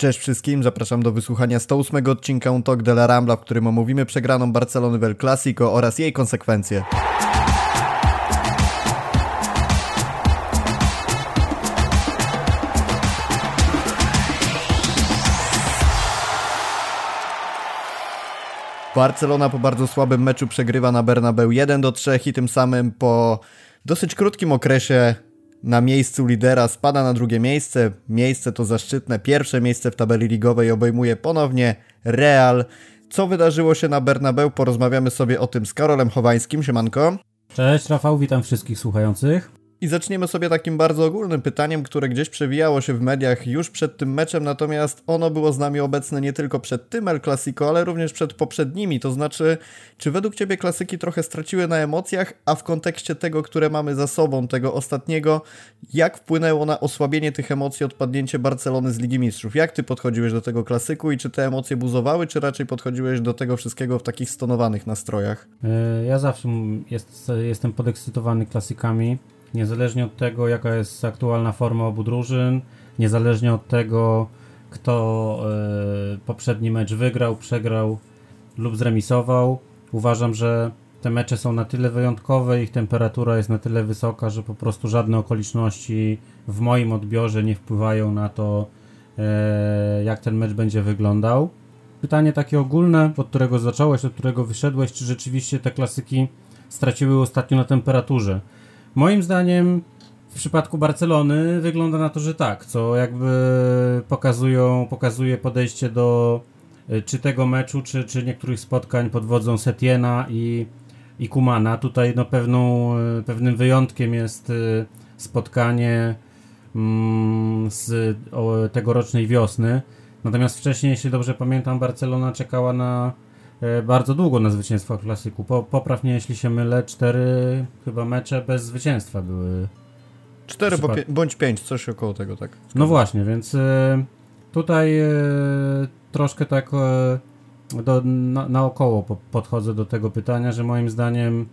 Cześć wszystkim, zapraszam do wysłuchania 108 odcinka Un Talk de la Rambla, w którym omówimy przegraną Barcelony w El Clasico oraz jej konsekwencje. Barcelona po bardzo słabym meczu przegrywa na Bernabeu 1 do 3 i tym samym po dosyć krótkim okresie na miejscu lidera spada na drugie miejsce. Miejsce to zaszczytne pierwsze miejsce w tabeli ligowej obejmuje ponownie Real. Co wydarzyło się na Bernabeu? Porozmawiamy sobie o tym z Karolem Chowańskim. Siemanko. Cześć Rafał, witam wszystkich słuchających. I zaczniemy sobie takim bardzo ogólnym pytaniem, które gdzieś przewijało się w mediach już przed tym meczem, natomiast ono było z nami obecne nie tylko przed tym El Clasico, ale również przed poprzednimi. To znaczy, czy według Ciebie klasyki trochę straciły na emocjach, a w kontekście tego, które mamy za sobą, tego ostatniego, jak wpłynęło na osłabienie tych emocji odpadnięcie Barcelony z Ligi Mistrzów? Jak Ty podchodziłeś do tego klasyku i czy te emocje buzowały, czy raczej podchodziłeś do tego wszystkiego w takich stonowanych nastrojach? E, ja zawsze jest, jestem podekscytowany klasykami niezależnie od tego, jaka jest aktualna forma obu drużyn, niezależnie od tego, kto y, poprzedni mecz wygrał, przegrał lub zremisował. Uważam, że te mecze są na tyle wyjątkowe, ich temperatura jest na tyle wysoka, że po prostu żadne okoliczności w moim odbiorze nie wpływają na to, y, jak ten mecz będzie wyglądał. Pytanie takie ogólne, od którego zacząłeś, od którego wyszedłeś, czy rzeczywiście te klasyki straciły ostatnio na temperaturze? Moim zdaniem w przypadku Barcelony wygląda na to, że tak, co jakby pokazują, pokazuje podejście do y, czy tego meczu, czy, czy niektórych spotkań pod wodzą Setiena i, i Kumana. Tutaj no pewną, y, pewnym wyjątkiem jest y, spotkanie mm, z tegorocznej wiosny. Natomiast wcześniej, jeśli dobrze pamiętam, Barcelona czekała na E, bardzo długo na zwycięstwo klasyku. Po, popraw mnie, jeśli się mylę, cztery chyba mecze bez zwycięstwa były. Cztery bądź pięć, coś około tego, tak? No właśnie, więc e, tutaj e, troszkę tak do, na, naokoło podchodzę do tego pytania, że moim zdaniem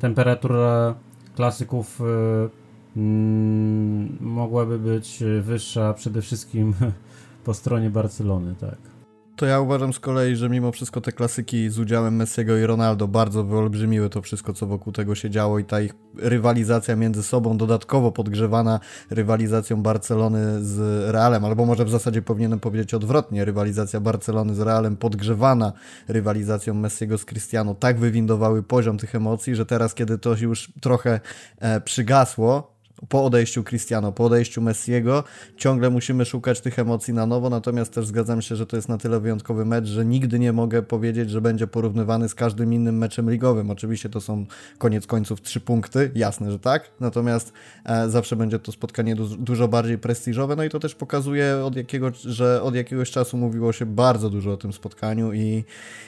temperatura klasyków mm, mogłaby być wyższa przede wszystkim po stronie Barcelony, tak. To ja uważam z kolei, że mimo wszystko te klasyki z udziałem Messiego i Ronaldo bardzo wyolbrzymiły to wszystko, co wokół tego się działo i ta ich rywalizacja między sobą, dodatkowo podgrzewana rywalizacją Barcelony z Realem, albo może w zasadzie powinienem powiedzieć odwrotnie, rywalizacja Barcelony z Realem podgrzewana rywalizacją Messiego z Cristiano, tak wywindowały poziom tych emocji, że teraz, kiedy to już trochę e, przygasło, po odejściu Cristiano, po odejściu Messiego, ciągle musimy szukać tych emocji na nowo, natomiast też zgadzam się, że to jest na tyle wyjątkowy mecz, że nigdy nie mogę powiedzieć, że będzie porównywany z każdym innym meczem ligowym. Oczywiście to są koniec końców trzy punkty, jasne, że tak, natomiast e, zawsze będzie to spotkanie du dużo bardziej prestiżowe, no i to też pokazuje, od jakiego, że od jakiegoś czasu mówiło się bardzo dużo o tym spotkaniu i,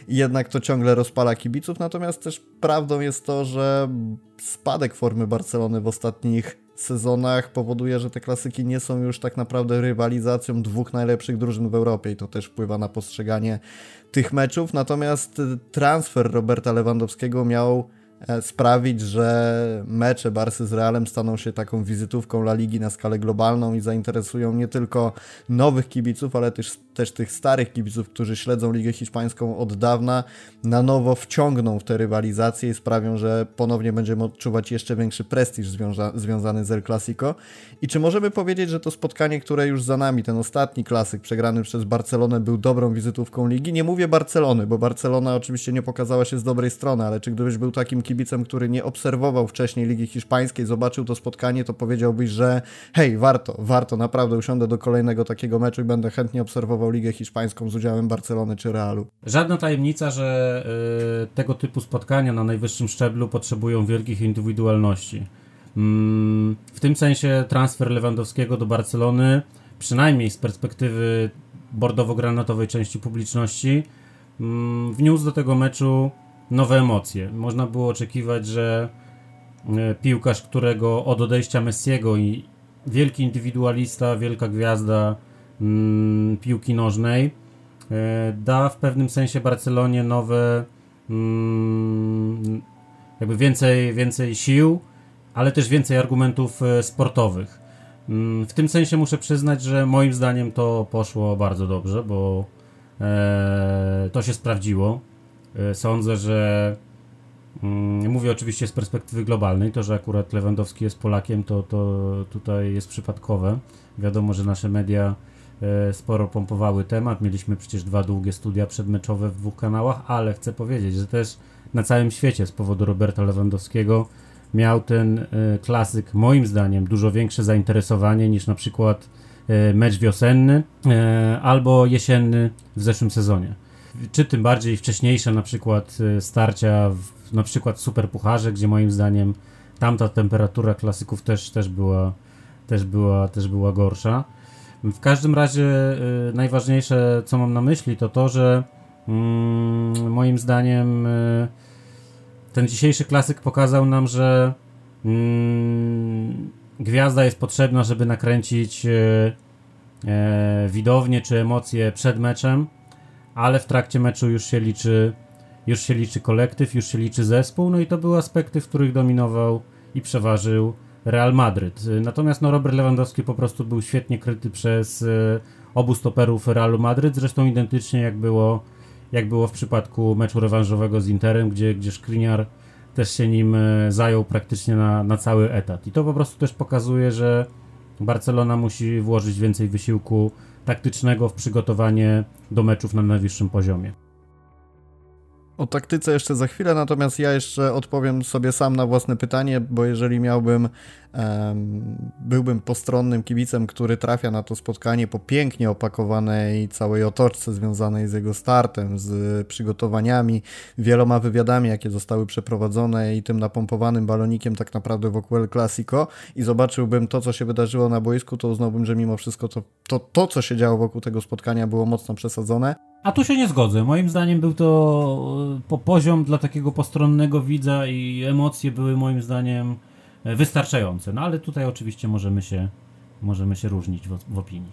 i jednak to ciągle rozpala kibiców, natomiast też prawdą jest to, że spadek formy Barcelony w ostatnich sezonach powoduje, że te klasyki nie są już tak naprawdę rywalizacją dwóch najlepszych drużyn w Europie i to też wpływa na postrzeganie tych meczów. Natomiast transfer Roberta Lewandowskiego miał sprawić, że mecze Barsy z Realem staną się taką wizytówką La Ligi na skalę globalną i zainteresują nie tylko nowych kibiców, ale też, też tych starych kibiców, którzy śledzą Ligę Hiszpańską od dawna, na nowo wciągną w te rywalizacje i sprawią, że ponownie będziemy odczuwać jeszcze większy prestiż związa związany z El Clasico. I czy możemy powiedzieć, że to spotkanie, które już za nami, ten ostatni klasyk przegrany przez Barcelonę był dobrą wizytówką Ligi? Nie mówię Barcelony, bo Barcelona oczywiście nie pokazała się z dobrej strony, ale czy gdybyś był takim kibicem, który nie obserwował wcześniej Ligi Hiszpańskiej, zobaczył to spotkanie, to powiedziałbyś, że hej, warto, warto, naprawdę usiądę do kolejnego takiego meczu i będę chętnie obserwował Ligę Hiszpańską z udziałem Barcelony czy Realu. Żadna tajemnica, że y, tego typu spotkania na najwyższym szczeblu potrzebują wielkich indywidualności. Mm, w tym sensie transfer Lewandowskiego do Barcelony, przynajmniej z perspektywy bordowo-granatowej części publiczności, mm, wniósł do tego meczu nowe emocje. Można było oczekiwać, że e, piłkarz, którego od odejścia Messiego i wielki indywidualista, wielka gwiazda mm, piłki nożnej, e, da w pewnym sensie Barcelonie nowe, mm, jakby więcej, więcej sił, ale też więcej argumentów e, sportowych. Mm, w tym sensie muszę przyznać, że moim zdaniem to poszło bardzo dobrze, bo to się sprawdziło. E, sądzę, że mm, mówię oczywiście z perspektywy globalnej, to, że akurat Lewandowski jest Polakiem, to, to tutaj jest przypadkowe. Wiadomo, że nasze media e, sporo pompowały temat. Mieliśmy przecież dwa długie studia przedmeczowe w dwóch kanałach, ale chcę powiedzieć, że też na całym świecie z powodu Roberta Lewandowskiego miał ten y, klasyk, moim zdaniem, dużo większe zainteresowanie niż na przykład mecz wiosenny albo jesienny w zeszłym sezonie. Czy tym bardziej wcześniejsze na przykład starcia w na przykład Superpucharze, gdzie moim zdaniem tamta temperatura klasyków też, też, była, też, była, też była gorsza. W każdym razie najważniejsze, co mam na myśli, to to, że mm, moim zdaniem ten dzisiejszy klasyk pokazał nam, że mm, gwiazda jest potrzebna, żeby nakręcić e, e, widownię czy emocje przed meczem, ale w trakcie meczu już się liczy już się liczy kolektyw, już się liczy zespół, no i to były aspekty, w których dominował i przeważył Real Madryt. Natomiast no, Robert Lewandowski po prostu był świetnie kryty przez e, obu stoperów Realu Madryt, zresztą identycznie jak było jak było w przypadku meczu rewanżowego z Interem, gdzie, gdzie Skriniar też się nim e, zajął praktycznie na, na cały etat. I to po prostu też pokazuje, że Barcelona musi włożyć więcej wysiłku taktycznego w przygotowanie do meczów na najwyższym poziomie. O taktyce jeszcze za chwilę, natomiast ja jeszcze odpowiem sobie sam na własne pytanie, bo jeżeli miałbym byłbym postronnym kibicem, który trafia na to spotkanie po pięknie opakowanej całej otoczce związanej z jego startem, z przygotowaniami, wieloma wywiadami, jakie zostały przeprowadzone i tym napompowanym balonikiem tak naprawdę wokół El Clasico i zobaczyłbym to, co się wydarzyło na boisku, to uznałbym, że mimo wszystko to, to, to co się działo wokół tego spotkania było mocno przesadzone. A tu się nie zgodzę. Moim zdaniem był to e, po poziom dla takiego postronnego widza i emocje były moim zdaniem wystarczające. No ale tutaj oczywiście możemy się, możemy się różnić w, w opinii.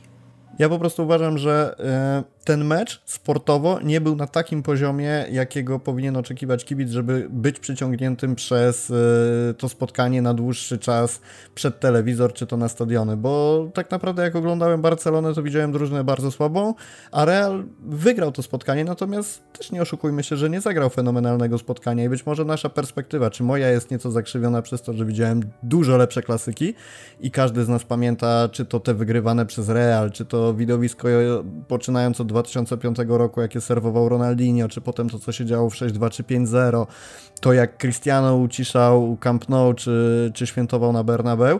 Ja po prostu uważam, że e, ten mecz sportowo nie był na takim poziomie, jakiego powinien oczekiwać kibic, żeby być przyciągniętym przez e, to spotkanie na dłuższy czas przed telewizor czy to na stadiony, bo tak naprawdę jak oglądałem Barcelonę, to widziałem drużynę bardzo słabą, a Real wygrał to spotkanie, natomiast też nie oszukujmy się, że nie zagrał fenomenalnego spotkania. I być może nasza perspektywa, czy moja jest nieco zakrzywiona przez to, że widziałem dużo lepsze klasyki i każdy z nas pamięta, czy to te wygrywane przez Real, czy to widowisko poczynając od 2005 roku, jakie serwował Ronaldinho, czy potem to, co się działo w 6-2 czy 5-0, to jak Cristiano uciszał Camp Nou, czy, czy świętował na Bernabeu.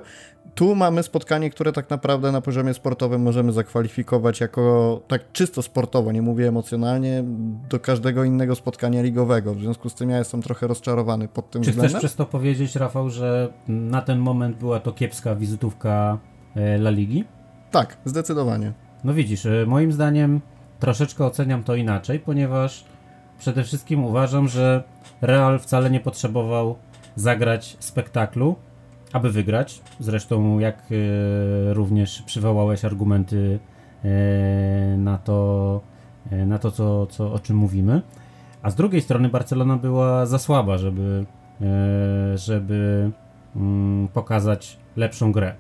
Tu mamy spotkanie, które tak naprawdę na poziomie sportowym możemy zakwalifikować jako tak czysto sportowo, nie mówię emocjonalnie, do każdego innego spotkania ligowego. W związku z tym ja jestem trochę rozczarowany pod tym Czy względem. Czy chcesz przez to powiedzieć, Rafał, że na ten moment była to kiepska wizytówka e, La Ligi? Tak, zdecydowanie. No widzisz, e, moim zdaniem troszeczkę oceniam to inaczej, ponieważ przede wszystkim uważam, że Real wcale nie potrzebował zagrać spektaklu, aby wygrać. Zresztą, jak e, również przywołałeś argumenty e, na to, e, na to co, co, o czym mówimy. A z drugiej strony Barcelona była za słaba, żeby, żeby mm, pokazać lepszą grę.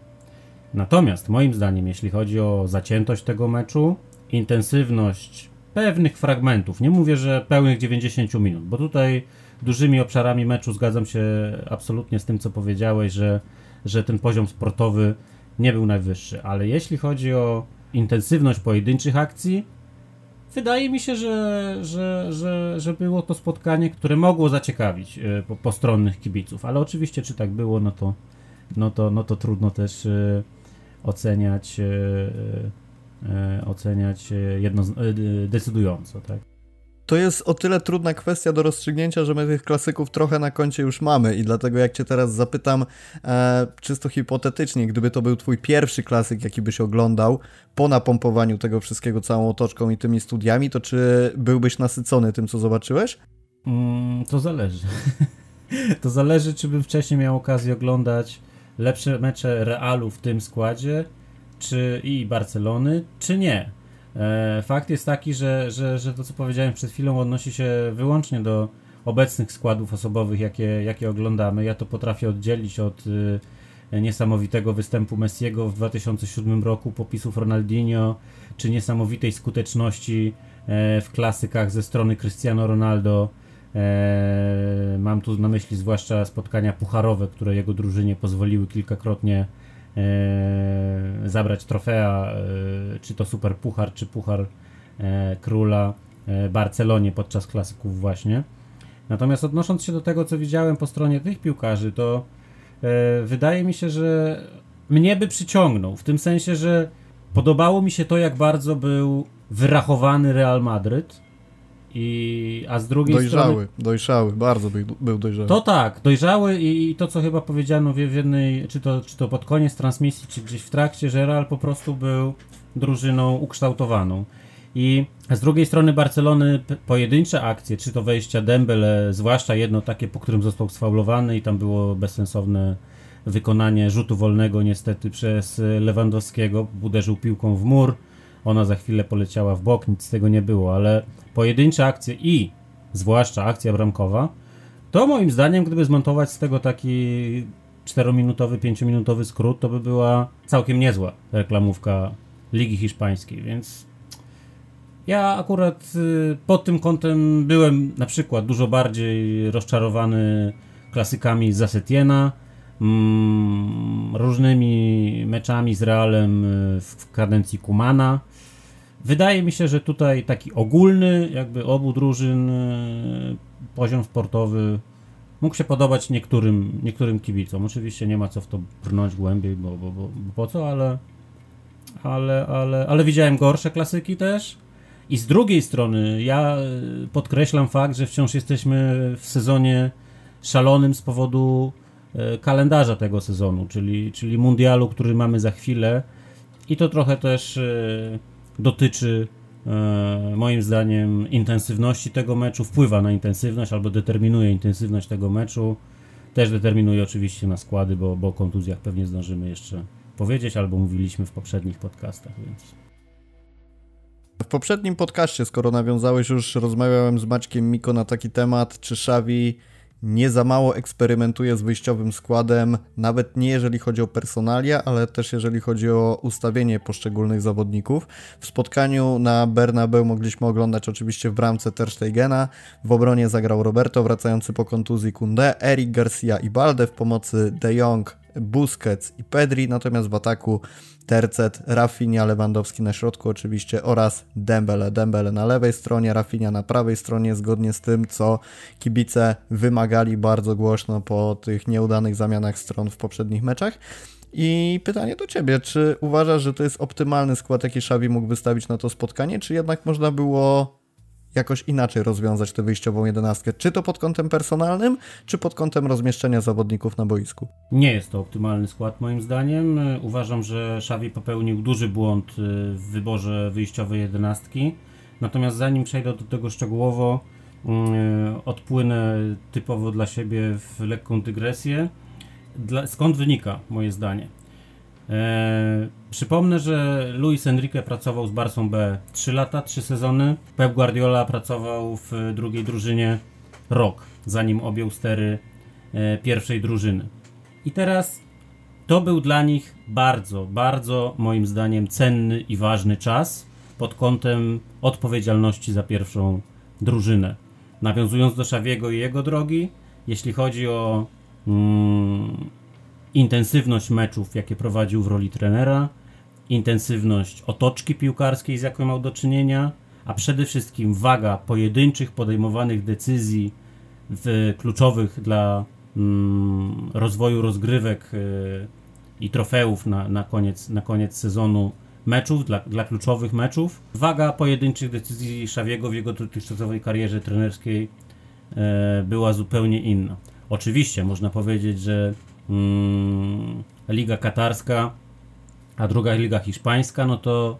Natomiast moim zdaniem, jeśli chodzi o zaciętość tego meczu, intensywność pewnych fragmentów, nie mówię, że pełnych 90 minut, bo tutaj dużymi obszarami meczu zgadzam się absolutnie z tym, co powiedziałeś, że, że ten poziom sportowy nie był najwyższy, ale jeśli chodzi o intensywność pojedynczych akcji, wydaje mi się, że, że, że, że było to spotkanie, które mogło zaciekawić e, postronnych kibiców, ale oczywiście, czy tak było, no to, no to, no to trudno też e, oceniać, e, oceniać jedno, e, decydująco, tak? To jest o tyle trudna kwestia do rozstrzygnięcia, że my tych klasyków trochę na koncie już mamy i dlatego jak cię teraz zapytam e, czysto hipotetycznie, gdyby to był twój pierwszy klasyk, jaki byś oglądał po napompowaniu tego wszystkiego całą otoczką i tymi studiami, to czy byłbyś nasycony tym, co zobaczyłeś? Mm, to zależy. to zależy, czy bym wcześniej miał okazję oglądać lepsze mecze Realu w tym składzie czy i Barcelony, czy nie. E, fakt jest taki, że, że, że to co powiedziałem przed chwilą odnosi się wyłącznie do obecnych składów osobowych, jakie, jakie oglądamy. Ja to potrafię oddzielić od, niesamowitego występu Messiego w 2007 roku, popisów Ronaldinho, czy niesamowitej skuteczności e, w klasykach ze strony Cristiano Ronaldo. E, mam tu na myśli zwłaszcza spotkania pucharowe, które jego drużynie pozwoliły kilkakrotnie e, zabrać trofea, czy to super puchar, czy puchar króla Barcelonie podczas klasyków właśnie. Natomiast odnosząc się do tego, co widziałem po stronie tych piłkarzy, to e, wydaje mi się, że mnie by przyciągnął. W tym sensie, że podobało mi się to, jak bardzo był wyrachowany Real Madryt. I, a z drugiej dojrzały, strony. Dojrzały, bardzo był, był dojrzały. To tak, dojrzały i, i to, co chyba powiedziano w, w jednej, czy to, czy to pod koniec transmisji, czy gdzieś w trakcie, że Real po prostu był drużyną ukształtowaną. I z drugiej strony Barcelony pojedyncze akcje, czy to wejścia Dembele, zwłaszcza jedno takie, po którym został sfaulowany i tam było bezsensowne wykonanie rzutu wolnego niestety przez Lewandowskiego, uderzył piłką w mur, ona za chwilę poleciała w bok, nic z tego nie było, ale pojedyncze akcje i zwłaszcza akcja bramkowa, to moim zdaniem, gdyby zmontować z tego taki 4-minutowy, 5-minutowy skrót, to by była całkiem niezła reklamówka Ligi Hiszpańskiej, więc ja akurat y, pod tym kątem byłem na przykład dużo bardziej rozczarowany klasykami Zasetiena, mm, różnymi meczami z Realem y, w kadencji Kumana. Wydaje mi się, że tutaj taki ogólny, jakby obu drużyn, y, poziom sportowy mógł się podobać niektórym, niektórym kibicom. Oczywiście nie ma co w to brnąć głębiej, bo, bo, bo, bo po co, ale, ale, ale, ale widziałem gorsze klasyki też. I z drugiej strony, ja e, podkreślam fakt, że wciąż jesteśmy w sezonie szalonym z powodu e, kalendarza tego sezonu, czyli, czyli mundialu, który mamy za chwilę. I to trochę też e, dotyczy moim zdaniem intensywności tego meczu, wpływa na intensywność albo determinuje intensywność tego meczu. Też determinuje oczywiście na składy, bo, bo o kontuzjach pewnie zdążymy jeszcze powiedzieć, albo mówiliśmy w poprzednich podcastach, więc. W poprzednim podcaście, skoro nawiązałeś już, rozmawiałem z Maćkiem Miko na taki temat, czy Xavi nie za mało eksperymentuje z wyjściowym składem, nawet nie jeżeli chodzi o personalia, ale też jeżeli chodzi o ustawienie poszczególnych zawodników. W spotkaniu na Bernabeu mogliśmy oglądać oczywiście w bramce Ter Stegena, w obronie zagrał Roberto wracający po kontuzji Kunde, Eric Garcia i Balde w pomocy De Jong, Busquets i Pedri, natomiast w ataku Tercet, Rafinha, Lewandowski na środku oczywiście oraz Dembele. Dembele na lewej stronie, Rafinha na prawej stronie, zgodnie z tym, co kibice wymagali bardzo głośno po tych nieudanych zamianach stron w poprzednich meczach. I pytanie do Ciebie, czy uważasz, że to jest optymalny skład, jaki Xavi mógł wystawić na to spotkanie, czy jednak można było jakoś inaczej rozwiązać tę wyjściową jedenastkę, czy to pod kątem personalnym, czy pod kątem rozmieszczenia zawodników na boisku? Nie jest to optymalny skład moim zdaniem. Uważam, że Xavi popełnił duży błąd y, w wyborze wyjściowej jedenastki. Natomiast zanim przejdę do tego szczegółowo, y, odpłynę typowo dla siebie w lekką dygresję. Dla, skąd wynika moje zdanie? E, przypomnę, że Luis Enrique pracował z Barsą B 3 lata, 3 sezony. Pep Guardiola pracował w drugiej drużynie rok, zanim objął stery e, pierwszej drużyny. I teraz to był dla nich bardzo, bardzo moim zdaniem cenny i ważny czas pod kątem odpowiedzialności za pierwszą drużynę. Nawiązując do Szawiego i jego drogi, jeśli chodzi o mm, intensywność meczów, jakie prowadził w roli trenera, intensywność otoczki piłkarskiej, z jaką miał do czynienia, a przede wszystkim waga pojedynczych podejmowanych decyzji w kluczowych dla mm, rozwoju rozgrywek y, i trofeów na, na, koniec, na koniec sezonu meczów, dla, dla kluczowych meczów. Waga pojedynczych decyzji Szawiego w jego dotychczasowej karierze trenerskiej y, była zupełnie inna. Oczywiście można powiedzieć, że Liga Katarska, a druga Liga Hiszpańska, no to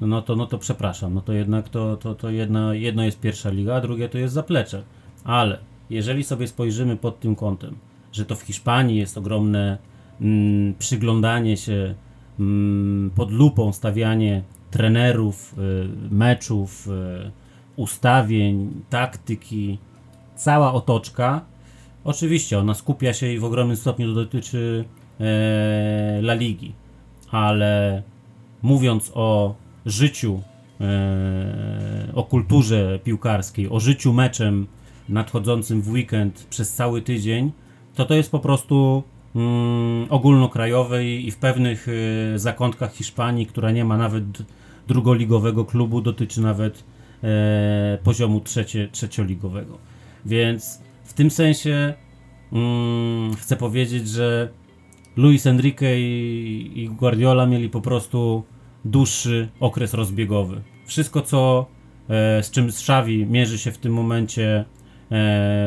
no to, no to przepraszam, no to jednak to, to, to jedna, jedno jest pierwsza liga, a drugie to jest zaplecze. Ale jeżeli sobie spojrzymy pod tym kątem, że to w Hiszpanii jest ogromne mm, przyglądanie się mm, pod lupą, stawianie trenerów, y, meczów, y, ustawień, taktyki, cała otoczka, Oczywiście ona skupia się i w ogromnym stopniu dotyczy e, La Ligi. Ale mówiąc o życiu, e, o kulturze piłkarskiej, o życiu meczem nadchodzącym w weekend przez cały tydzień, to to jest po prostu mm, ogólnokrajowe i, w pewnych e, zakątkach Hiszpanii, która nie ma nawet drugoligowego klubu, dotyczy nawet e, poziomu trzecie, trzecioligowego. Więc w tym sensie mm, chcę powiedzieć, że Luis Enrique i, i Guardiola mieli po prostu dłuższy okres rozbiegowy. Wszystko, co e, z czym Xavi mierzy się w tym momencie e,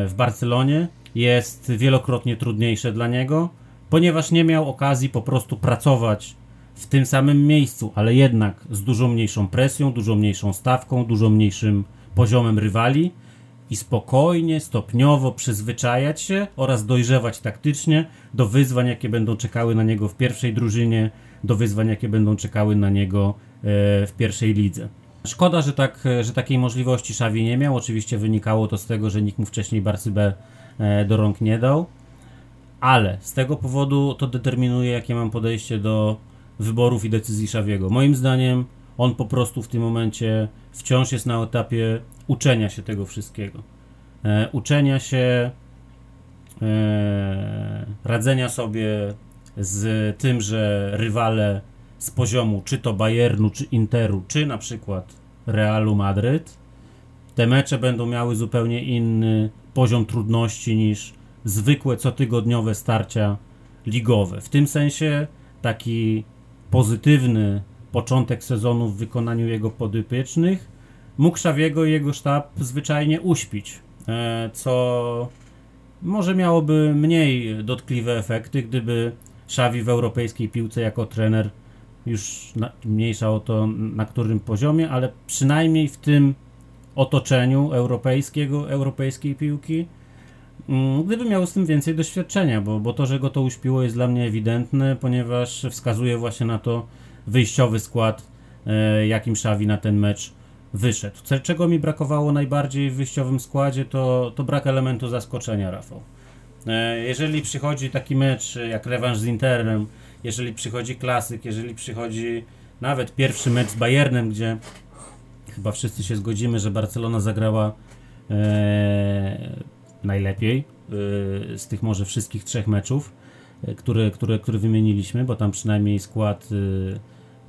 w Barcelonie, jest wielokrotnie trudniejsze dla niego, ponieważ nie miał okazji po prostu pracować w tym samym miejscu, ale jednak z dużo mniejszą presją, dużo mniejszą stawką, dużo mniejszym poziomem rywali i spokojnie, stopniowo przyzwyczajać się oraz dojrzewać taktycznie do wyzwań, jakie będą czekały na niego w pierwszej drużynie, do wyzwań, jakie będą czekały na niego e, w pierwszej lidze. Szkoda, że, tak, że takiej możliwości Xavi nie miał. Oczywiście wynikało to z tego, że nikt mu wcześniej Barcy B e, do rąk nie dał. Ale z tego powodu to determinuje, jakie mam podejście do wyborów i decyzji Xaviego. Moim zdaniem on po prostu w tym momencie wciąż jest na etapie uczenia się tego wszystkiego. E, uczenia się, e, radzenia sobie z tym, że rywale z poziomu czy to Bayernu, czy Interu, czy na przykład Realu Madryt, te mecze będą miały zupełnie inny poziom trudności niż zwykłe cotygodniowe starcia ligowe. W tym sensie taki pozytywny początek sezonu w wykonaniu jego podypiecznych. Mógł Szawiego i jego sztab zwyczajnie uśpić, e, co może miałoby mniej dotkliwe efekty, gdyby Szawi w europejskiej piłce jako trener już na, mniejsza o to na którym poziomie, ale przynajmniej w tym otoczeniu europejskiego, europejskiej piłki, mm, gdyby miał z tym więcej doświadczenia, bo, bo to, że go to uśpiło jest dla mnie ewidentne, ponieważ wskazuje właśnie na to wyjściowy skład, e, jakim Szawi na ten mecz wyszedł. Czego mi brakowało najbardziej w wyjściowym składzie, to, to brak elementu zaskoczenia, Rafał. E, jeżeli przychodzi taki mecz jak rewanż z Interem, jeżeli przychodzi klasyk, jeżeli przychodzi nawet pierwszy mecz z Bayernem, gdzie chyba wszyscy się zgodzimy, że Barcelona zagrała e, najlepiej e, z tych może wszystkich trzech meczów, e, które, które, które wymieniliśmy, bo tam przynajmniej skład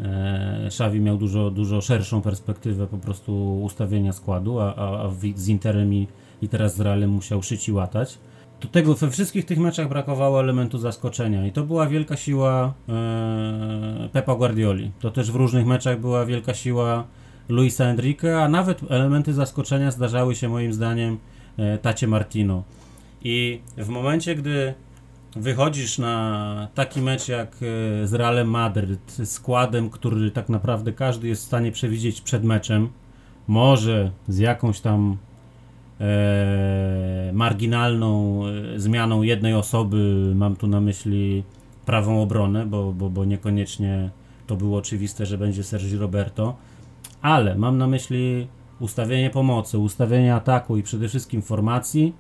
e, e miał dużo, dużo szerszą perspektywę po prostu ustawienia składu, a, a, a z Interem i, i teraz z Realem musiał szyć i łatać do tego we wszystkich tych meczach brakowało elementu zaskoczenia i to była wielka siła e, Pepa Guardioli. To też w różnych meczach była wielka siła Luisa Enrique, a nawet elementy zaskoczenia zdarzały się moim zdaniem e, Tacie Martino. I w momencie, gdy wychodzisz na taki mecz jak e, z Realem Madryt, składem, który tak naprawdę każdy jest w stanie przewidzieć przed meczem, może z jakąś tam e, marginalną e, zmianą jednej osoby, mam tu na myśli prawą obronę, bo, bo, bo niekoniecznie to było oczywiste, że będzie Sergi Roberto, ale mam na myśli ustawienie pomocy, ustawienie ataku i przede wszystkim formacji,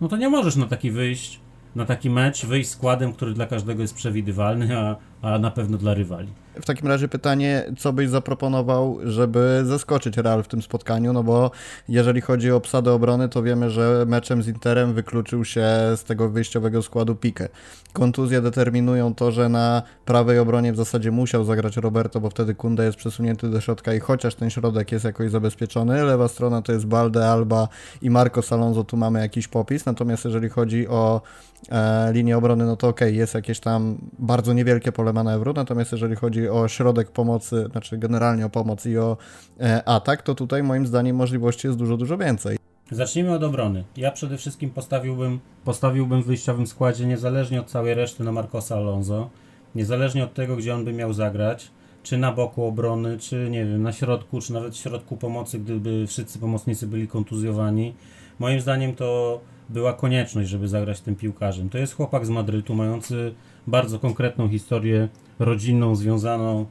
no to nie możesz na taki wyjść, na taki mecz wyjść składem, który dla każdego jest przewidywalny, a, a na pewno dla rywali. W takim razie pytanie, co byś zaproponował, żeby zaskoczyć Real w tym spotkaniu, no bo jeżeli chodzi o obsadę obrony, to wiemy, że meczem z Interem wykluczył się z tego wyjściowego składu Pique. Kontuzje determinują to, że na prawej obronie w zasadzie musiał zagrać Roberto, bo wtedy Kunde jest przesunięty do środka i chociaż ten środek jest jakoś zabezpieczony, lewa strona to jest Balde, Alba i Marco Salonzo, tu mamy jakiś popis, natomiast jeżeli chodzi o e, linię obrony, no to ok, jest jakieś tam bardzo niewielkie pole manewru, natomiast jeżeli chodzi o środek pomocy, znaczy generalnie o pomoc i o e, atak, to tutaj moim zdaniem możliwości jest dużo, dużo więcej. Zacznijmy od obrony. Ja przede wszystkim postawiłbym, postawiłbym w wyjściowym składzie, niezależnie od całej reszty, na Marcosa Alonso. Niezależnie od tego, gdzie on by miał zagrać, czy na boku obrony, czy nie wiem, na środku, czy nawet w środku pomocy, gdyby wszyscy pomocnicy byli kontuzjowani. Moim zdaniem to była konieczność, żeby zagrać tym piłkarzem. To jest chłopak z Madrytu, mający bardzo konkretną historię rodzinną związaną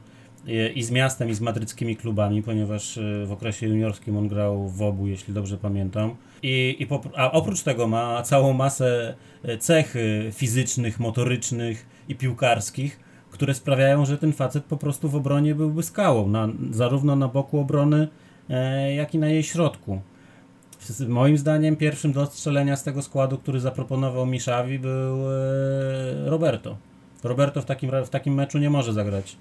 e, i z miastem, i z madryckimi klubami, ponieważ e, w okresie juniorskim on grał w obu, jeśli dobrze pamiętam. I, i a oprócz tego ma całą masę e, cech fizycznych, motorycznych, i piłkarskich, które sprawiają, że ten facet po prostu w obronie byłby skałą, na, zarówno na boku obrony, jak i na jej środku. Moim zdaniem pierwszym do strzelenia z tego składu, który zaproponował Miszawi był Roberto. Roberto w takim, w takim meczu nie może zagrać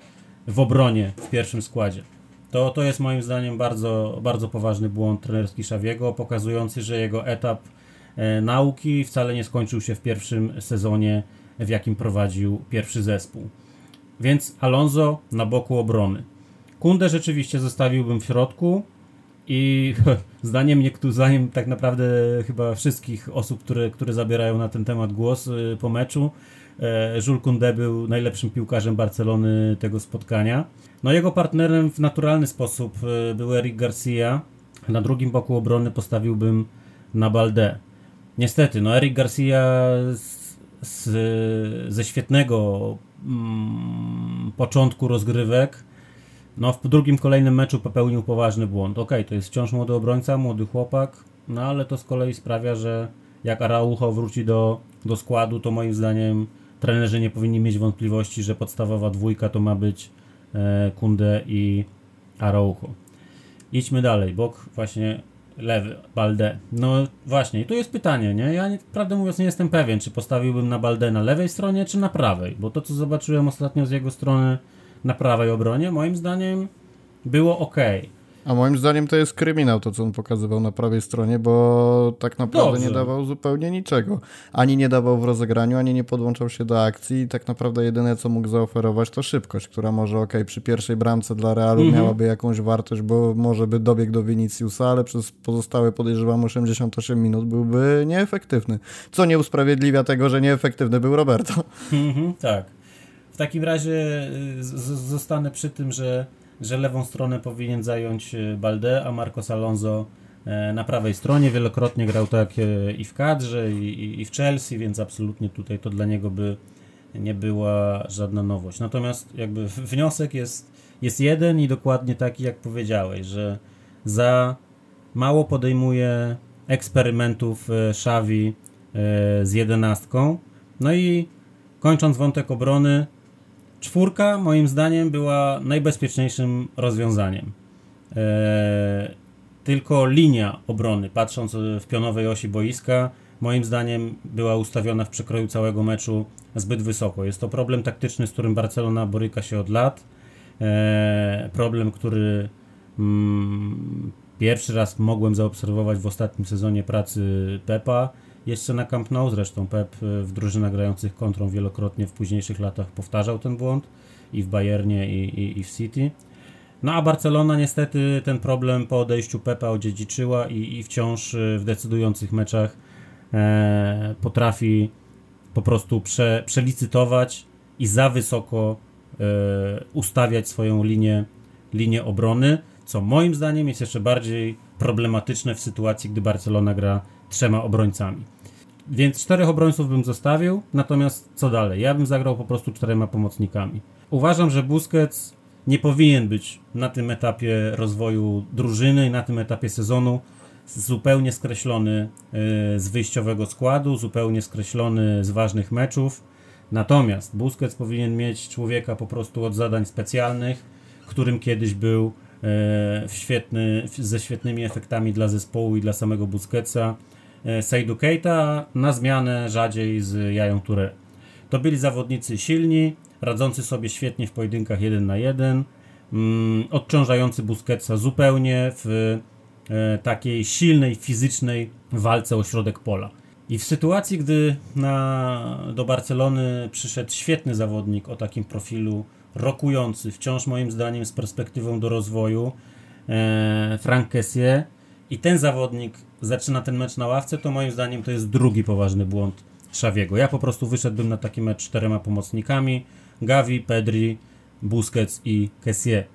w obronie w pierwszym składzie. To, to jest moim zdaniem bardzo, bardzo poważny błąd trenerski Szawiego, pokazujący, że jego etap e, nauki wcale nie skończył się w pierwszym sezonie, w jakim prowadził pierwszy zespół. Więc Alonso na boku obrony. Kundę rzeczywiście zostawiłbym w środku i zdaniem niektórych, zdaniem tak naprawdę chyba wszystkich osób, które, które zabierają na ten temat głos y, po meczu, e, Jules Kunde był najlepszym piłkarzem Barcelony tego spotkania. No jego partnerem w naturalny sposób y, był Eric Garcia. Na drugim boku obrony postawiłbym na Balde. Niestety, no Eric Garcia z, z, ze świetnego mm, początku rozgrywek no w drugim kolejnym meczu popełnił poważny błąd. Ok, to jest wciąż młody obrońca, młody chłopak, no ale to z kolei sprawia, że jak Araujo wróci do, do składu, to moim zdaniem trenerzy nie powinni mieć wątpliwości, że podstawowa dwójka to ma być e, Kunde i Araujo. Idźmy dalej, bok właśnie lewy, Balde. No właśnie, tu jest pytanie, nie? Ja nie, prawdę mówiąc nie jestem pewien, czy postawiłbym na Balde na lewej stronie, czy na prawej, bo to co zobaczyłem ostatnio z jego strony na prawej obronie, moim zdaniem było ok. A moim zdaniem to jest kryminał, to co on pokazywał na prawej stronie, bo tak naprawdę Dobrze. nie dawał zupełnie niczego. Ani nie dawał w rozegraniu, ani nie podłączał się do akcji i tak naprawdę jedyne co mógł zaoferować to szybkość, która może ok, przy pierwszej bramce dla Realu mhm. miałaby jakąś wartość, bo może by dobiegł do Viniciusa, ale przez pozostałe podejrzewam 88 minut byłby nieefektywny. Co nie usprawiedliwia tego, że nieefektywny był Roberto. Mhm, tak. W takim razie y, zostanę przy tym, że że lewą stronę powinien zająć e, Balde, a Marcos Alonso e, na prawej stronie. Wielokrotnie grał tak e, i w kadrze, i, i w Chelsea, więc absolutnie tutaj to dla niego by nie była żadna nowość. Natomiast jakby wniosek jest, jest jeden i dokładnie taki, jak powiedziałeś, że za mało podejmuje eksperymentów Xavi z jedenastką. No i kończąc wątek obrony, Czwórka moim zdaniem była najbezpieczniejszym rozwiązaniem. Eee, tylko linia obrony, patrząc w pionowej osi boiska, moim zdaniem była ustawiona w przekroju całego meczu zbyt wysoko. Jest to problem taktyczny, z którym Barcelona boryka się od lat. Eee, problem, który mm, pierwszy raz mogłem zaobserwować w ostatnim sezonie pracy Pepa jeszcze na Camp Nou. Zresztą Pep e, w drużynach grających kontrą wielokrotnie w późniejszych latach powtarzał ten błąd i w Bayernie i, i, i w City. No a Barcelona niestety ten problem po odejściu Pepa odziedziczyła i, i wciąż e, w decydujących meczach e, potrafi po prostu prze, przelicytować i za wysoko e, ustawiać swoją linię, linię obrony, co moim zdaniem jest jeszcze bardziej problematyczne w sytuacji, gdy Barcelona gra trzema obrońcami. Więc czterech obrońców bym zostawił, natomiast co dalej? Ja bym zagrał po prostu czterema pomocnikami. Uważam, że Busquets nie powinien być na tym etapie rozwoju drużyny i na tym etapie sezonu zupełnie skreślony e, z wyjściowego składu, zupełnie skreślony z ważnych meczów. Natomiast Busquets powinien mieć człowieka po prostu od zadań specjalnych, którym kiedyś był e, w świetny, ze świetnymi efektami dla zespołu i dla samego Busquetsa Seidu Keita, na zmianę rzadziej z Jają Touré. To byli zawodnicy silni, radzący sobie świetnie w pojedynkach 1 na 1, mm, odciążający Busquetsa zupełnie w e, takiej silnej, fizycznej walce o środek pola. I w sytuacji, gdy na, do Barcelony przyszedł świetny zawodnik o takim profilu, rokujący, wciąż moim zdaniem z perspektywą do rozwoju, e, Frank i ten zawodnik zaczyna ten mecz na ławce, to moim zdaniem to jest drugi poważny błąd Szawiego. Ja po prostu wyszedłbym na taki mecz czterema pomocnikami: Gavi, Pedri, Busquets i Kessier.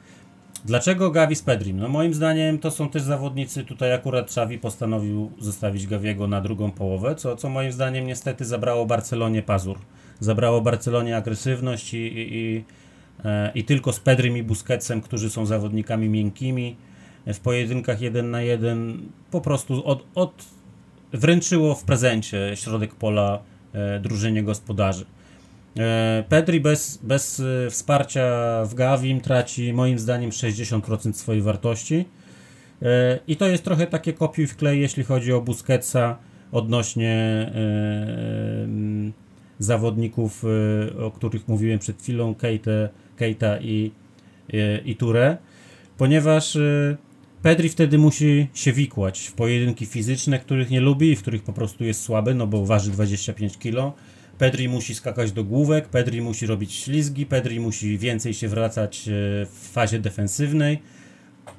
Dlaczego Gavi z Pedrim? No moim zdaniem to są też zawodnicy, tutaj akurat Xavi postanowił zostawić Gaviego na drugą połowę, co, co moim zdaniem niestety zabrało Barcelonie pazur. Zabrało Barcelonie agresywność i, i, i, e, i tylko z Pedrim i Busquetsem, którzy są zawodnikami miękkimi, w pojedynkach jeden na jeden po prostu od, od wręczyło w prezencie środek pola e, drużynie gospodarzy. E, Pedri bez, bez e, wsparcia w Gavim traci moim zdaniem 60% swojej wartości. E, I to jest trochę takie kopiuj w klej, jeśli chodzi o Busquetsa odnośnie zawodników, o których mówiłem przed chwilą, Keita, Keita i, i Ture, ponieważ Pedri wtedy musi się wikłać w pojedynki fizyczne, których nie lubi i w których po prostu jest słaby, no bo waży 25 kg Pedri musi skakać do główek, Pedri musi robić ślizgi, Pedri musi więcej się wracać e, w fazie defensywnej,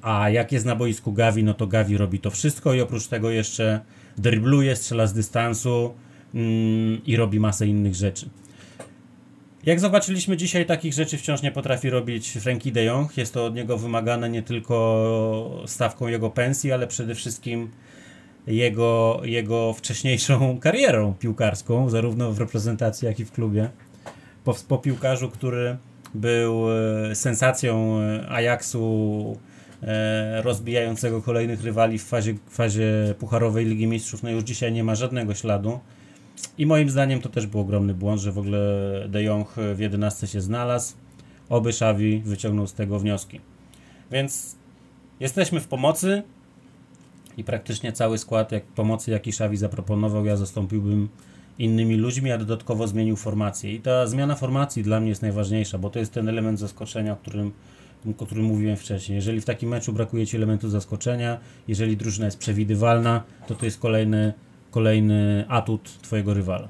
a jak jest na boisku Gavi, no to Gavi robi to wszystko i oprócz tego jeszcze drybluje, strzela z dystansu mm, i robi masę innych rzeczy. Jak zobaczyliśmy dzisiaj, takich rzeczy wciąż nie potrafi robić Frankie de Jong. Jest to od niego wymagane nie tylko stawką jego pensji, ale przede wszystkim jego, jego wcześniejszą karierą piłkarską, zarówno w reprezentacji, jak i w klubie. Po, po piłkarzu, który był e, sensacją e, Ajaxu, e, rozbijającego kolejnych rywali w fazie, fazie Pucharowej Ligi Mistrzów, no już dzisiaj nie ma żadnego śladu. I moim zdaniem to też był ogromny błąd, że w ogóle De Jong w 11 się znalazł. Oby Xavi wyciągnął z tego wnioski. Więc jesteśmy w pomocy i praktycznie cały skład jak pomocy, jaki Szawi zaproponował, ja zastąpiłbym innymi ludźmi, a dodatkowo zmienił formację. I ta zmiana formacji dla mnie jest najważniejsza, bo to jest ten element zaskoczenia, o którym, o którym mówiłem wcześniej. Jeżeli w takim meczu brakuje Ci elementu zaskoczenia, jeżeli drużyna jest przewidywalna, to to jest kolejny, kolejny atut Twojego rywala.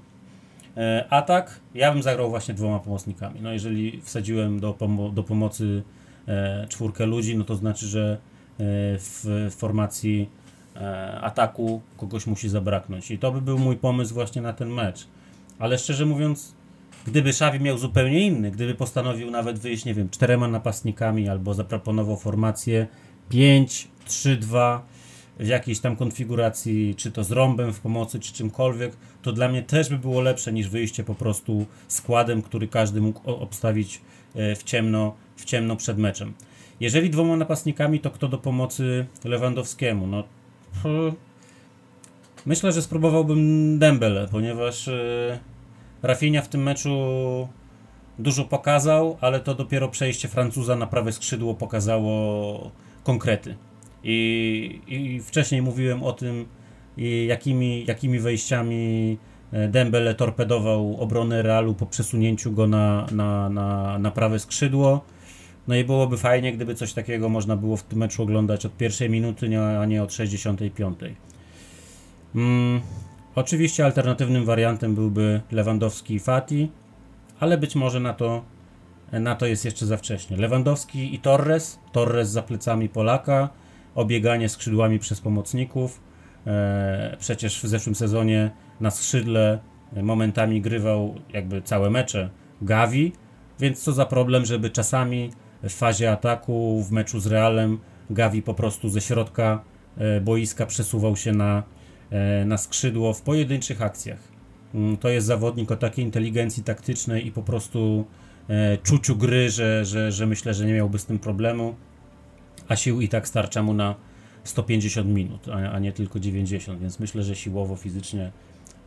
E, atak, ja bym zagrał właśnie dwoma pomocnikami. No jeżeli wsadziłem do, pomo do pomocy e, czwórkę ludzi, no to znaczy, że e, w formacji ataku kogoś musi zabraknąć. I to by był mój pomysł właśnie na ten mecz. Ale szczerze mówiąc, gdyby Xavi miał zupełnie inny, gdyby postanowił nawet wyjść, nie wiem, czterema napastnikami albo zaproponował formację 5-3-2 w jakiejś tam konfiguracji, czy to z rąbem w pomocy, czy czymkolwiek, to dla mnie też by było lepsze niż wyjście po prostu składem, który każdy mógł obstawić e, w ciemno, w ciemno przed meczem. Jeżeli dwoma napastnikami, to kto do pomocy Lewandowskiemu? No Myślę, że spróbowałbym Dembele, ponieważ e, Rafinha w tym meczu dużo pokazał, ale to dopiero przejście Francuza na prawe skrzydło pokazało konkrety. I, i wcześniej mówiłem o tym, jakimi, jakimi wejściami e, Dembele torpedował obronę Realu po przesunięciu go na, na, na, na prawe skrzydło. No i byłoby fajnie, gdyby coś takiego można było w tym meczu oglądać od pierwszej minuty, a nie od 65. Mm, oczywiście alternatywnym wariantem byłby Lewandowski i Fati, ale być może na to, na to jest jeszcze za wcześnie. Lewandowski i Torres, Torres za plecami Polaka, obieganie skrzydłami przez pomocników. E, przecież w zeszłym sezonie na skrzydle momentami grywał jakby całe mecze Gavi, więc co za problem, żeby czasami w fazie ataku w meczu z Realem Gavi po prostu ze środka e, boiska przesuwał się na, e, na skrzydło w pojedynczych akcjach. Mm, to jest zawodnik o takiej inteligencji taktycznej i po prostu czuciu gry, że, że, że myślę, że nie miałby z tym problemu, a sił i tak starcza mu na 150 minut, a, a nie tylko 90, więc myślę, że siłowo, fizycznie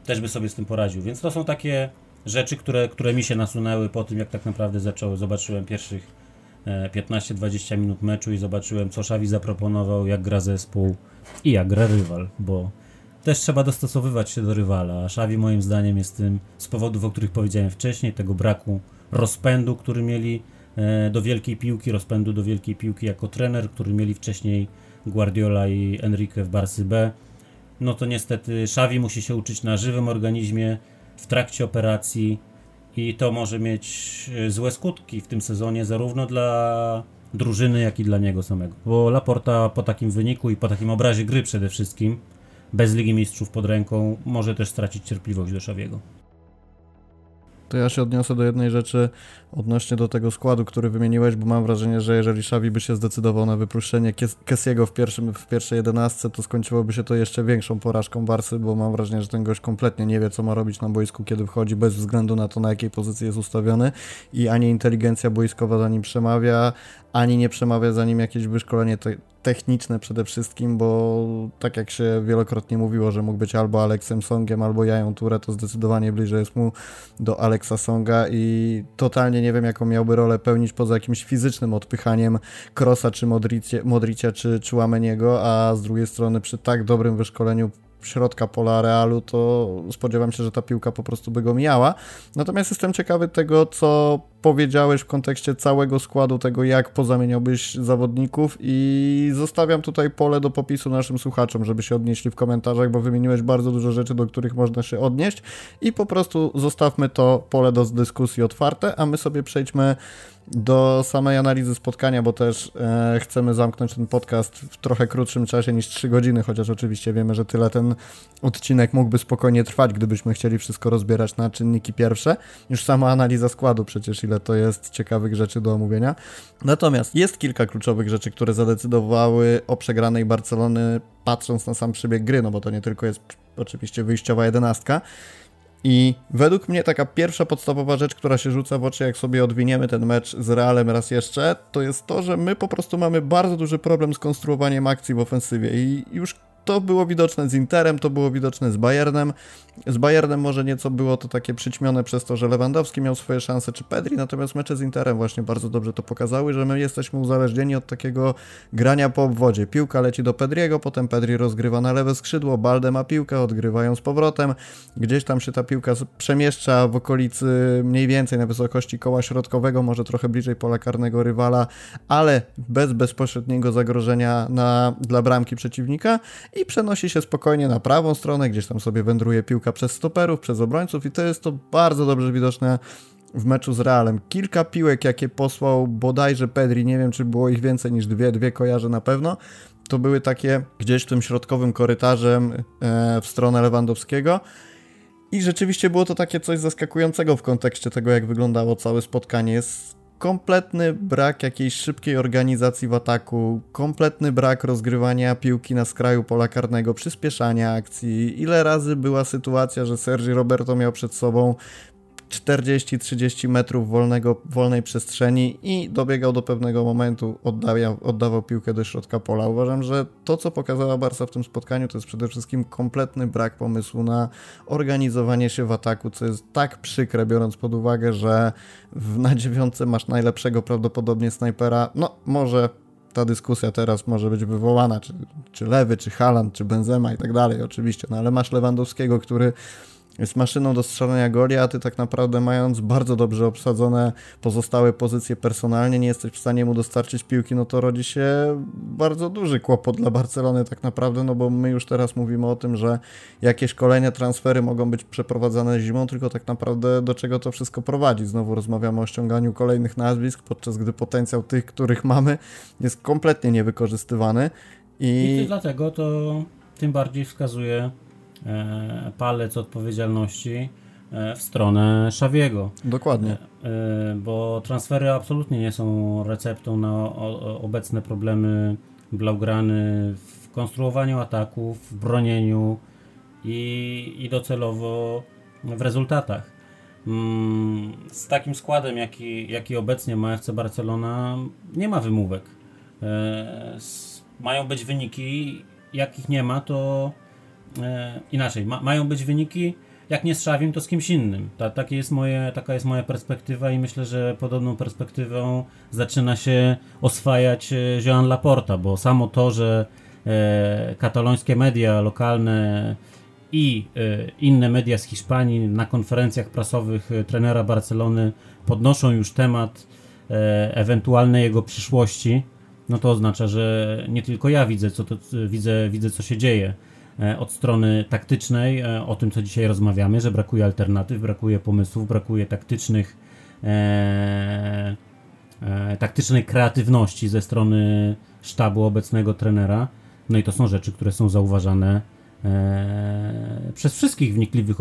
też by sobie z tym poradził. Więc to są takie rzeczy, które, które mi się nasunęły po tym, jak tak naprawdę zacząłem, zobaczyłem pierwszych 15-20 minut meczu i zobaczyłem, co Szawi zaproponował, jak gra zespół i jak gra rywal, bo też trzeba dostosowywać się do rywala, a Szawi moim zdaniem jest tym z powodów, o których powiedziałem wcześniej, tego braku rozpędu, który mieli e, do wielkiej piłki, rozpędu do wielkiej piłki jako trener, który mieli wcześniej Guardiola i Enrique w Barsy B. No to niestety Szawi musi się uczyć na żywym organizmie w trakcie operacji, i to może mieć e, złe skutki w tym sezonie, zarówno dla drużyny, jak i dla niego samego. Bo Laporta po takim wyniku i po takim obrazie gry przede wszystkim, bez Ligi Mistrzów pod ręką, może też stracić cierpliwość do Szawiego. To ja się odniosę do jednej rzeczy odnośnie do tego składu, który wymieniłeś, bo mam wrażenie, że jeżeli Xavi by się zdecydował na wypuszczenie Kessiego w, pierwszym, w pierwszej jedenastce, to skończyłoby się to jeszcze większą porażką Barsy, bo mam wrażenie, że ten gość kompletnie nie wie, co ma robić na boisku, kiedy wchodzi, bez względu na to, na jakiej pozycji jest ustawiony i ani inteligencja boiskowa za nim przemawia, ani nie przemawia za nim jakieś wyszkolenie te techniczne przede wszystkim, bo tak jak się wielokrotnie mówiło, że mógł być albo Alexem Songiem, albo Jają Touré, to zdecydowanie bliżej jest mu do Alexa Songa i totalnie nie wiem, jaką miałby rolę pełnić poza jakimś fizycznym odpychaniem Krosa, czy Modricia, Modricia czy, czy Łameniego, a z drugiej strony przy tak dobrym wyszkoleniu środka pola Realu, to spodziewam się, że ta piłka po prostu by go mijała. Natomiast jestem ciekawy tego, co powiedziałeś w kontekście całego składu, tego jak pozamieniałbyś zawodników i zostawiam tutaj pole do popisu naszym słuchaczom, żeby się odnieśli w komentarzach, bo wymieniłeś bardzo dużo rzeczy, do których można się odnieść i po prostu zostawmy to pole do dyskusji otwarte, a my sobie przejdźmy do samej analizy spotkania, bo też e, chcemy zamknąć ten podcast w trochę krótszym czasie niż 3 godziny, chociaż oczywiście wiemy, że tyle ten odcinek mógłby spokojnie trwać, gdybyśmy chcieli wszystko rozbierać na czynniki pierwsze. Już sama analiza składu przecież ile to jest ciekawych rzeczy do omówienia. Natomiast jest kilka kluczowych rzeczy, które zadecydowały o przegranej Barcelony, patrząc na sam przebieg gry, no bo to nie tylko jest oczywiście wyjściowa jedenastka. I według mnie taka pierwsza podstawowa rzecz, która się rzuca w oczy, jak sobie odwiniemy ten mecz z Realem raz jeszcze, to jest to, że my po prostu mamy bardzo duży problem z konstruowaniem akcji w ofensywie i już to było widoczne z Interem, to było widoczne z Bayernem. Z Bayernem może nieco było to takie przyćmione przez to, że Lewandowski miał swoje szanse, czy Pedri, natomiast mecze z Interem właśnie bardzo dobrze to pokazały, że my jesteśmy uzależnieni od takiego grania po obwodzie. Piłka leci do Pedriego, potem Pedri rozgrywa na lewe skrzydło, Balde ma piłkę, odgrywają z powrotem, gdzieś tam się ta piłka przemieszcza w okolicy mniej więcej na wysokości koła środkowego, może trochę bliżej pola karnego rywala, ale bez bezpośredniego zagrożenia na, dla bramki przeciwnika i przenosi się spokojnie na prawą stronę, gdzieś tam sobie wędruje piłka przez stoperów, przez obrońców i to jest to bardzo dobrze widoczne w meczu z Realem. Kilka piłek, jakie posłał bodajże Pedri, nie wiem czy było ich więcej niż dwie, dwie kojarzę na pewno, to były takie gdzieś tym środkowym korytarzem e, w stronę Lewandowskiego. I rzeczywiście było to takie coś zaskakującego w kontekście tego, jak wyglądało całe spotkanie. Jest kompletny brak jakiejś szybkiej organizacji w ataku, kompletny brak rozgrywania piłki na skraju pola karnego, przyspieszania akcji. Ile razy była sytuacja, że Sergi Roberto miał przed sobą 40-30 metrów wolnego, wolnej przestrzeni i dobiegał do pewnego momentu, oddawał, oddawał piłkę do środka pola. Uważam, że to, co pokazała Barca w tym spotkaniu, to jest przede wszystkim kompletny brak pomysłu na organizowanie się w ataku, co jest tak przykre, biorąc pod uwagę, że w, na dziewiątce masz najlepszego prawdopodobnie snajpera, no może ta dyskusja teraz może być wywołana, czy, czy Lewy, czy Haland, czy Benzema i tak dalej, oczywiście, no ale masz Lewandowskiego, który jest maszyną do strzelania goli, a ty tak naprawdę mając bardzo dobrze obsadzone pozostałe pozycje personalnie, nie jesteś w stanie mu dostarczyć piłki, no to rodzi się bardzo duży kłopot dla Barcelony tak naprawdę, no bo my już teraz mówimy o tym, że jakieś kolejne transfery mogą być przeprowadzane zimą, tylko tak naprawdę do czego to wszystko prowadzi. Znowu rozmawiamy o ściąganiu kolejnych nazwisk, podczas gdy potencjał tych, których mamy, jest kompletnie niewykorzystywany. I, I dlatego to tym bardziej wskazuje palec odpowiedzialności e, w stronę Szawiego. Dokładnie. E, bo transfery absolutnie nie są receptą na obecne problemy Blaugrany w konstruowaniu ataków, w bronieniu i, i docelowo w rezultatach. Mm, z takim składem, jaki, jaki obecnie ma FC Barcelona, nie ma wymówek. Mają być wyniki, jakich nie ma, to e, inaczej, ma, mają być wyniki, jak nie z Szawim, to z kimś innym. Ta, takie jest moje, taka jest moja perspektywa i myślę, że podobną perspektywą zaczyna się oswajać e, Joan Laporta, bo samo to, że e, katalońskie media lokalne i e, inne media z Hiszpanii na konferencjach prasowych e, trenera Barcelony podnoszą już temat e, ewentualnej jego przyszłości, no to oznacza, że nie tylko ja widzę, co to, widzę, widzę, co się dzieje od strony taktycznej, e, o tym co dzisiaj rozmawiamy, że brakuje alternatyw, brakuje pomysłów, brakuje taktycznych, e, e, taktycznej kreatywności ze strony sztabu obecnego trenera. No i to są rzeczy, które są zauważane e, przez wszystkich wnikliwych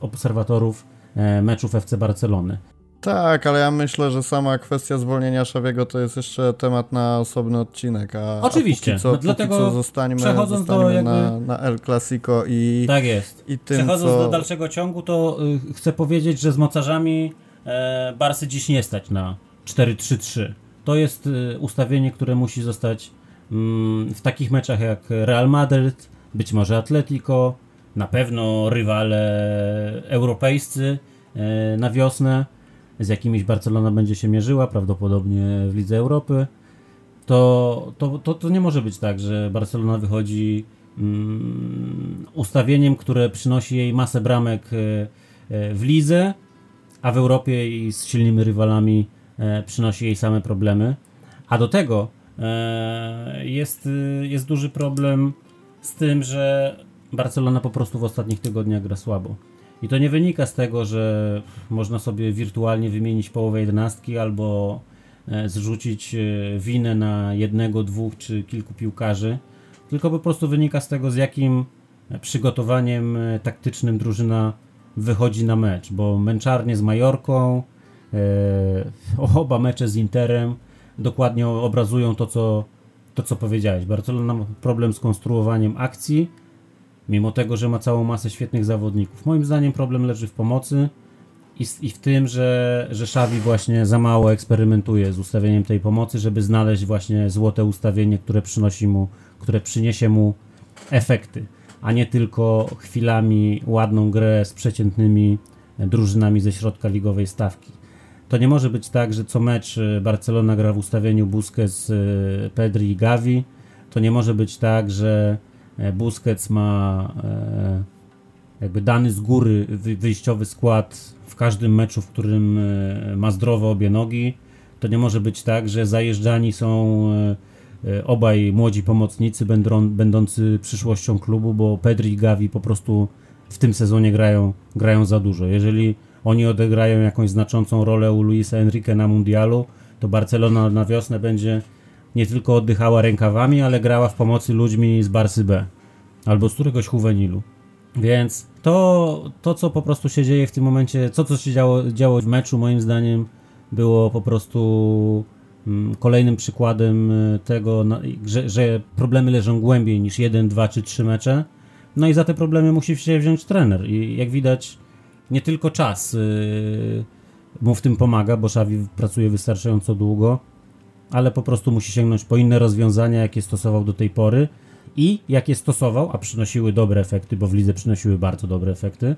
obserwatorów e, meczów FC Barcelony. Tak, ale ja myślę, że sama kwestia zwolnienia Szawiego to jest jeszcze temat na osobny odcinek. A, Oczywiście. A co, no, dlatego co zostaniemy, przechodząc zostaniemy jakby... na, na El Clasico i. Tak jest. I tym, przechodząc co... do dalszego ciągu, to y, chcę powiedzieć, że z mocarzami e, Barsy dziś nie stać na 4-3-3. To jest y, ustawienie, które musi zostać mm, w takich meczach jak Real Madrid, być może Atletico, na pewno rywale europejscy e, na wiosnę, z jakimiś Barcelona będzie się mierzyła, prawdopodobnie w Lidze Europy, to, to, to, to nie może być tak, że Barcelona wychodzi mm, ustawieniem, które przynosi jej masę bramek e, e, w lidze, a w Europie i z silnymi rywalami przynosi jej same problemy. A do tego jest, jest duży problem z tym, że Barcelona po prostu w ostatnich tygodniach gra słabo. I to nie wynika z tego, że można sobie wirtualnie wymienić połowę jedenastki albo e, zrzucić e, winę na jednego, dwóch czy kilku piłkarzy, tylko po prostu wynika z tego, z jakim przygotowaniem e, taktycznym drużyna wychodzi na mecz, bo męczarnie z Majorką, oba mecze z Interem dokładnie obrazują to, co, to, co powiedziałeś. Barcelona ma problem z konstruowaniem akcji, mimo tego, że ma całą masę świetnych zawodników. Moim zdaniem problem leży w pomocy i, i w tym, że, że Xavi właśnie za mało eksperymentuje z ustawieniem tej pomocy, żeby znaleźć właśnie złote ustawienie, które przynosi mu, które przyniesie mu efekty, a nie tylko chwilami ładną grę z przeciętnymi drużynami ze środka ligowej stawki. To nie może być tak, że co mecz Barcelona gra w ustawieniu Busquets, Pedri i Gavi. To nie może być tak, że E, Busquets ma e, jakby dany z góry wyjściowy skład w każdym meczu, w którym e, ma zdrowe obie nogi. To nie może być tak, że zajeżdżani są obaj młodzi pomocnicy będący przyszłością klubu, bo Pedri i Gavi po prostu w tym sezonie grają, grają za dużo. Jeżeli oni odegrają jakąś znaczącą rolę u Luisa Enrique na mundialu, to Barcelona na wiosnę będzie nie tylko oddychała rękawami, ale grała w pomocy ludźmi z Barsy B albo z któregoś Juvenilu. Więc to, to, co po prostu się dzieje w tym momencie, co, co się działo, działo w meczu, moim zdaniem, było po prostu mm, kolejnym przykładem y, tego, że, że, problemy leżą głębiej niż jeden, dwa czy trzy mecze. No i za te problemy musi się wziąć trener. I jak widać, nie tylko czas yy, mu w tym pomaga, bo Xavi pracuje wystarczająco długo, ale po prostu musi sięgnąć po inne rozwiązania, jakie stosował do tej pory i jakie stosował, a przynosiły dobre efekty, bo w lidze przynosiły bardzo dobre efekty,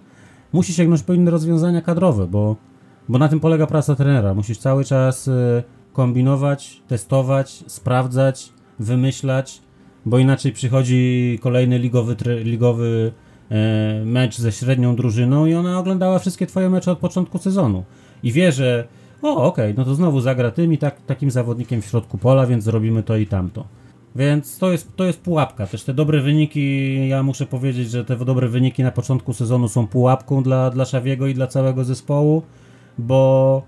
musi sięgnąć po inne rozwiązania kadrowe, bo, bo na tym polega praca trenera. Musisz cały czas y, kombinować, testować, sprawdzać, wymyślać, bo inaczej przychodzi kolejny ligowy, ligowy e, mecz ze średnią drużyną i ona oglądała wszystkie twoje mecze od początku sezonu. I wie, że o, okej, okay, no to znowu zagra tym i tak, takim zawodnikiem w środku pola, więc zrobimy to i tamto. Więc to jest, to jest pułapka. Też te dobre wyniki, ja muszę powiedzieć, że te dobre wyniki na początku sezonu są pułapką dla, dla Szawiego i dla całego zespołu, bo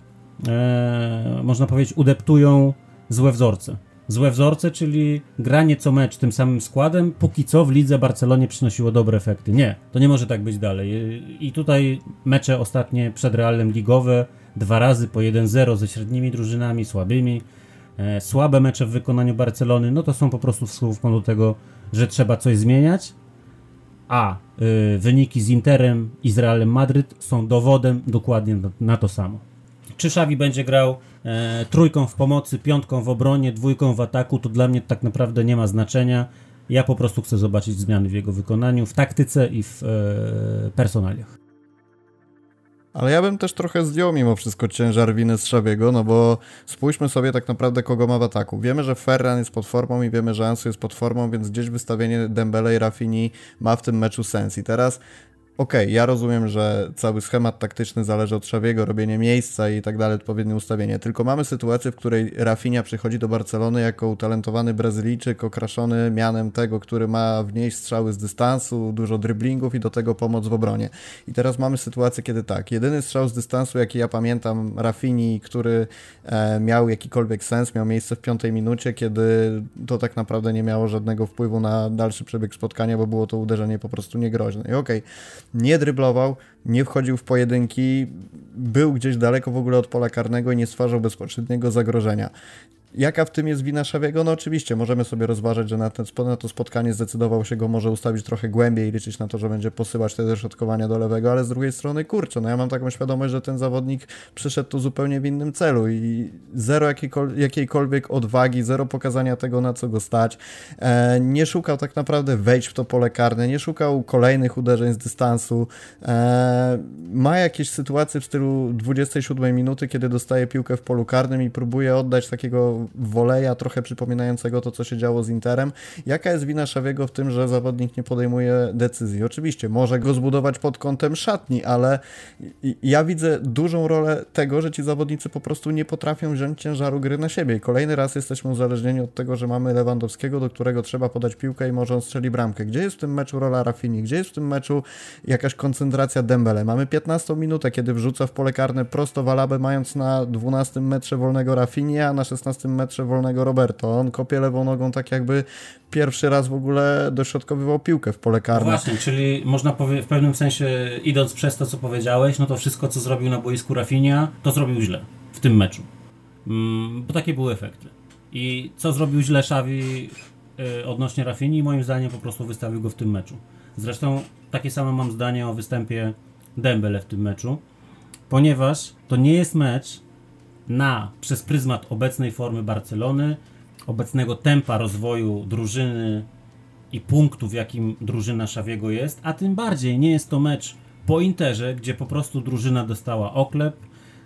e, można powiedzieć, udeptują złe wzorce. Złe wzorce, czyli granie co mecz tym samym składem, póki co w lidze Barcelonie przynosiło dobre efekty. Nie, to nie może tak być dalej. I tutaj mecze ostatnie przed Realem ligowe dwa razy po 1-0 ze średnimi drużynami, słabymi. E, słabe mecze w wykonaniu Barcelony, no to są po prostu wskazówką do tego, że trzeba coś zmieniać. A y, wyniki z Interem i z Realem Madryt są dowodem dokładnie na, to samo. Czy Xavi będzie grał e, trójką w pomocy, piątką w obronie, dwójką w ataku, to dla mnie tak naprawdę nie ma znaczenia. Ja po prostu chcę zobaczyć zmiany w jego wykonaniu, w taktyce i w e, personaliach. Ale ja bym też trochę zdjął mimo wszystko ciężar winy z Szabiego, no bo spójrzmy sobie tak naprawdę kogo ma w ataku. Wiemy, że Ferran jest pod formą i wiemy, że Ansu jest pod formą, więc gdzieś wystawienie Dembele i Rafini ma w tym meczu sens. I teraz okej, okay, ja rozumiem, że cały schemat taktyczny zależy od Szawiego, robienie miejsca i tak dalej, odpowiednie ustawienie. Tylko mamy sytuację, w której Rafinha przychodzi do Barcelony jako utalentowany Brazylijczyk, okraszony mianem tego, który ma wnieść strzały z dystansu, dużo driblingów i do tego pomoc w obronie. I teraz mamy sytuację, kiedy tak, jedyny strzał z dystansu, jaki ja pamiętam Rafini, który e, miał jakikolwiek sens, miał miejsce w piątej minucie, kiedy to tak naprawdę nie miało żadnego wpływu na dalszy przebieg spotkania, bo było to uderzenie po prostu niegroźne. I okej, okay, nie dryblował, nie wchodził w pojedynki, był gdzieś daleko w ogóle od pola karnego i nie stwarzał bezpośredniego zagrożenia. Jaka w tym jest wina Szawiego? No oczywiście, możemy sobie rozważać, że na, ten, na to spotkanie zdecydował się go może ustawić trochę głębiej i liczyć na to, że będzie posyłać te środkowania do lewego, ale z drugiej strony, kurczę, no ja mam taką świadomość, że ten zawodnik przyszedł tu zupełnie w innym celu i zero jakiejkolwiek odwagi, zero pokazania tego, na co go stać. E, nie szukał tak naprawdę wejść w to pole karne, nie szukał kolejnych uderzeń z dystansu. E, ma jakieś sytuacje w stylu 27 minuty, kiedy dostaje piłkę w polu karnym i próbuje oddać takiego woleja, trochę przypominającego to, co się działo z Interem. Jaka jest wina Szawiego w tym, że zawodnik nie podejmuje decyzji? Oczywiście, może go zbudować pod kątem szatni, ale ja widzę dużą rolę tego, że ci zawodnicy po prostu nie potrafią wziąć ciężaru gry na siebie. I kolejny raz jesteśmy uzależnieni od tego, że mamy Lewandowskiego, do którego trzeba podać piłkę i może on strzeli bramkę. Gdzie jest w tym meczu rola Rafini? Gdzie jest w tym meczu jakaś koncentracja Dembele? Mamy 15 minutę, kiedy wrzuca w pole karne prosto Walabę, mając na 12 metrze wolnego Rafini, a na 16 metrze wolnego Roberto. On kopie lewą nogą tak jakby pierwszy raz w ogóle dośrodkowywał piłkę w pole karne. Właśnie, czyli można w pewnym sensie idąc przez to, co powiedziałeś, no to wszystko, co zrobił na boisku Rafinia, to zrobił źle w tym meczu. Mm, bo takie były efekty. I co zrobił źle Xavi y, odnośnie Rafini? Moim zdaniem po prostu wystawił go w tym meczu. Zresztą takie samo mam zdanie o występie Dembele w tym meczu, ponieważ to nie jest mecz na przez pryzmat obecnej formy Barcelony, obecnego tempa rozwoju drużyny i punktu, w jakim drużyna Szawiego jest, a tym bardziej nie jest to mecz po Interze, gdzie po prostu drużyna dostała oklep,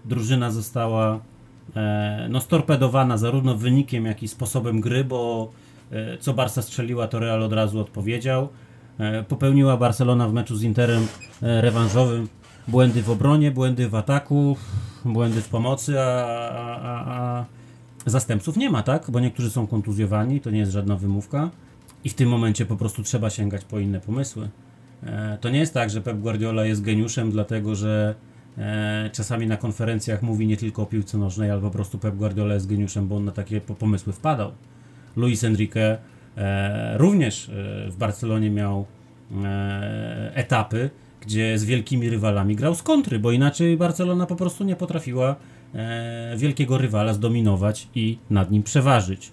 drużyna została e, no, storpedowana zarówno wynikiem, jak i sposobem gry, bo e, co Barca strzeliła, to Real od razu odpowiedział. E, popełniła Barcelona w meczu z Interem e, rewanżowym błędy w obronie, błędy w ataku, błędy w pomocy, a, a, a zastępców nie ma, tak? Bo niektórzy są kontuzjowani, to nie jest żadna wymówka. I w tym momencie po prostu trzeba sięgać po inne pomysły. E, to nie jest tak, że Pep Guardiola jest geniuszem, dlatego że e, czasami na konferencjach mówi nie tylko o piłce nożnej, ale po prostu Pep Guardiola jest geniuszem, bo on na takie pomysły wpadał. Luis Enrique e, również w Barcelonie miał etapy, gdzie z wielkimi rywalami grał z kontry, bo inaczej Barcelona po prostu nie potrafiła e, wielkiego rywala zdominować i nad nim przeważyć.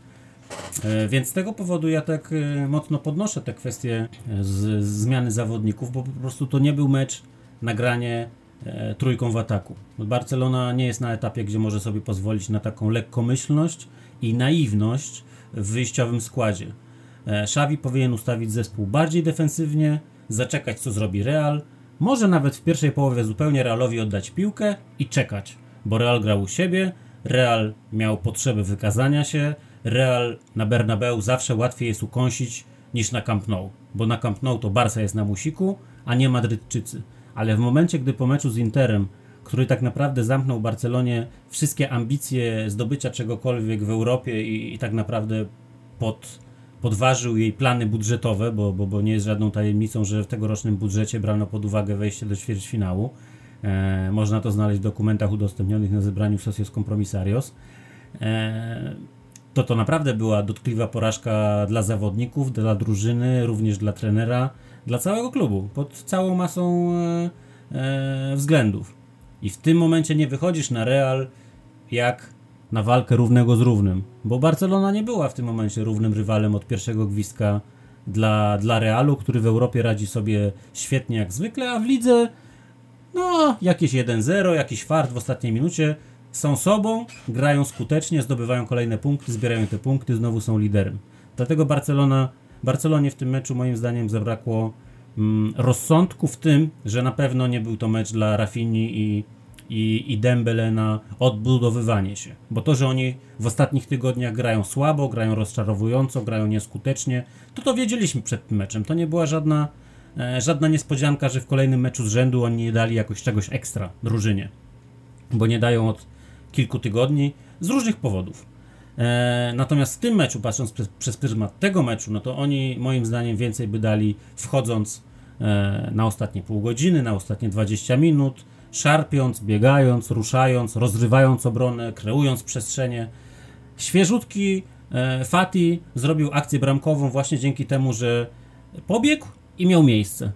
E, więc z tego powodu ja tak e, mocno podnoszę te kwestie z, z zmiany zawodników, bo po prostu to nie był mecz nagranie e, trójką w ataku. Barcelona nie jest na etapie, gdzie może sobie pozwolić na taką lekkomyślność i naiwność w wyjściowym składzie. E, Xavi powinien ustawić zespół bardziej defensywnie, zaczekać co zrobi Real, może nawet w pierwszej połowie zupełnie Realowi oddać piłkę i czekać, bo Real grał u siebie, Real miał potrzeby wykazania się, Real na Bernabeu zawsze łatwiej jest ukąsić niż na Camp Nou, bo na Camp Nou to Barca jest na musiku, a nie Madrytczycy. Ale w momencie, gdy po meczu z Interem, który tak naprawdę zamknął Barcelonie wszystkie ambicje zdobycia czegokolwiek w Europie i, i tak naprawdę pod podważył jej plany budżetowe, bo, bo, bo nie jest żadną tajemnicą, że w tegorocznym budżecie brano pod uwagę wejście do ćwierćfinału. E, można to znaleźć w dokumentach udostępnionych na zebraniu Socios Compromisarios. E, to to naprawdę była dotkliwa porażka dla zawodników, dla drużyny, również dla trenera, dla całego klubu, pod całą masą e, e względów. I w tym momencie nie wychodzisz na Real jak na walkę równego z równym, bo Barcelona nie była w tym momencie równym rywalem od pierwszego gwizdka dla, dla Realu, który w Europie radzi sobie świetnie jak zwykle, a w lidze no jakieś 1-0, jakiś fart w ostatniej minucie, są sobą, grają skutecznie, zdobywają kolejne punkty, zbierają te punkty, znowu są liderem. Dlatego Barcelona, Barcelonie w tym meczu moim zdaniem zabrakło mm, rozsądku w tym, że na pewno nie był to mecz dla Rafini i i, i Dembele na odbudowywanie się. Bo to, że oni w ostatnich tygodniach grają słabo, grają rozczarowująco, grają nieskutecznie, to to wiedzieliśmy przed tym meczem. To nie była żadna, e, żadna niespodzianka, że w kolejnym meczu z rzędu oni nie dali jakoś czegoś ekstra drużynie. Bo nie dają od kilku tygodni z różnych powodów. E, natomiast w tym meczu, patrząc przez, przez pryzmat tego meczu, no to oni moim zdaniem więcej by dali wchodząc e, na ostatnie pół godziny, na ostatnie 20 minut, szarpiąc, biegając, ruszając, rozrywając obronę, kreując przestrzenie. Świeżutki e, Fati zrobił akcję bramkową właśnie dzięki temu, że pobiegł i miał miejsce.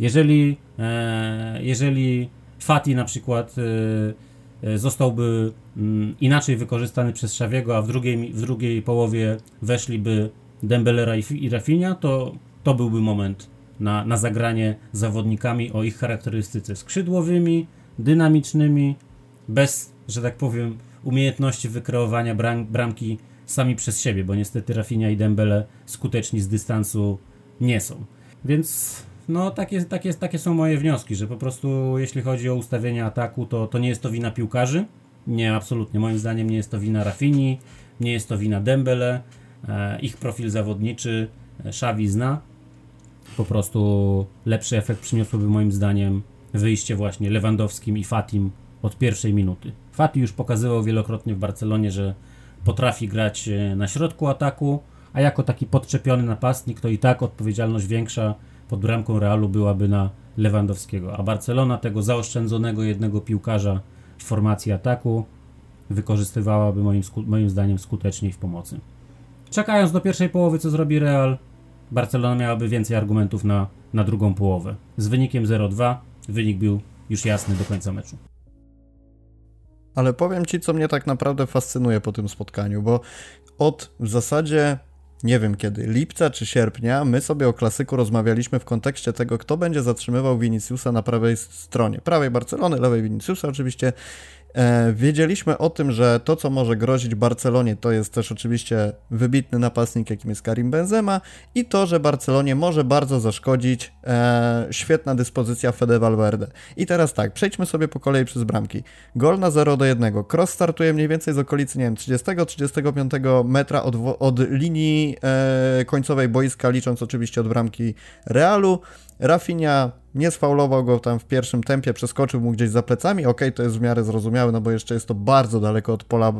Jeżeli, e, jeżeli Fati na przykład e, zostałby mm, inaczej wykorzystany przez Szawiego, a w drugiej, w drugiej połowie weszliby Dembelera i Rafinha, to to byłby moment na, na zagranie zawodnikami o ich charakterystyce skrzydłowymi, dynamicznymi, bez, że tak powiem, umiejętności wykreowania bram, bramki sami przez siebie, bo niestety Rafinha i Dembele skuteczni z dystansu nie są. Więc no takie, takie, takie są moje wnioski, że po prostu jeśli chodzi o ustawienie ataku, to, to nie jest to wina piłkarzy. Nie, absolutnie. Moim zdaniem nie jest to wina Rafini, nie jest to wina Dembele. E, ich profil zawodniczy e, Xavi zna. Po prostu lepszy efekt przyniosłoby moim zdaniem wyjście właśnie Lewandowskim i Fatim od pierwszej minuty. Fati już pokazywał wielokrotnie w Barcelonie, że potrafi grać e, na środku ataku, a jako taki podczepiony napastnik to i tak odpowiedzialność większa pod bramką Realu byłaby na Lewandowskiego, a Barcelona tego zaoszczędzonego jednego piłkarza w formacji ataku wykorzystywałaby moim, moim zdaniem skuteczniej w pomocy. Czekając do pierwszej połowy, co zrobi Real, Barcelona miałaby więcej argumentów na, na drugą połowę. Z wynikiem 0-2 wynik był już jasny do końca meczu. Ale powiem Ci, co mnie tak naprawdę fascynuje po tym spotkaniu, bo od w zasadzie nie wiem kiedy, lipca czy sierpnia, my sobie o klasyku rozmawialiśmy w kontekście tego, kto będzie zatrzymywał Viniciusa na prawej stronie. Prawej Barcelony, lewej Viniciusa oczywiście. E, wiedzieliśmy o tym, że to, co może grozić Barcelonie, to jest też oczywiście wybitny napastnik, jakim jest Karim Benzema i to, że Barcelonie może bardzo zaszkodzić e, świetna dyspozycja Fede Valverde. I teraz tak, przejdźmy sobie po kolei przez bramki. Gol na 0 do 1. Cross startuje mniej więcej z okolicy, nie wiem, 30-35 metra od, od linii e, końcowej boiska, licząc oczywiście od bramki Realu. Rafinha nie sfaulował go tam w pierwszym tempie, przeskoczył mu gdzieś za plecami. Ok, to jest w miarę zrozumiałe, no bo jeszcze jest to bardzo daleko od pola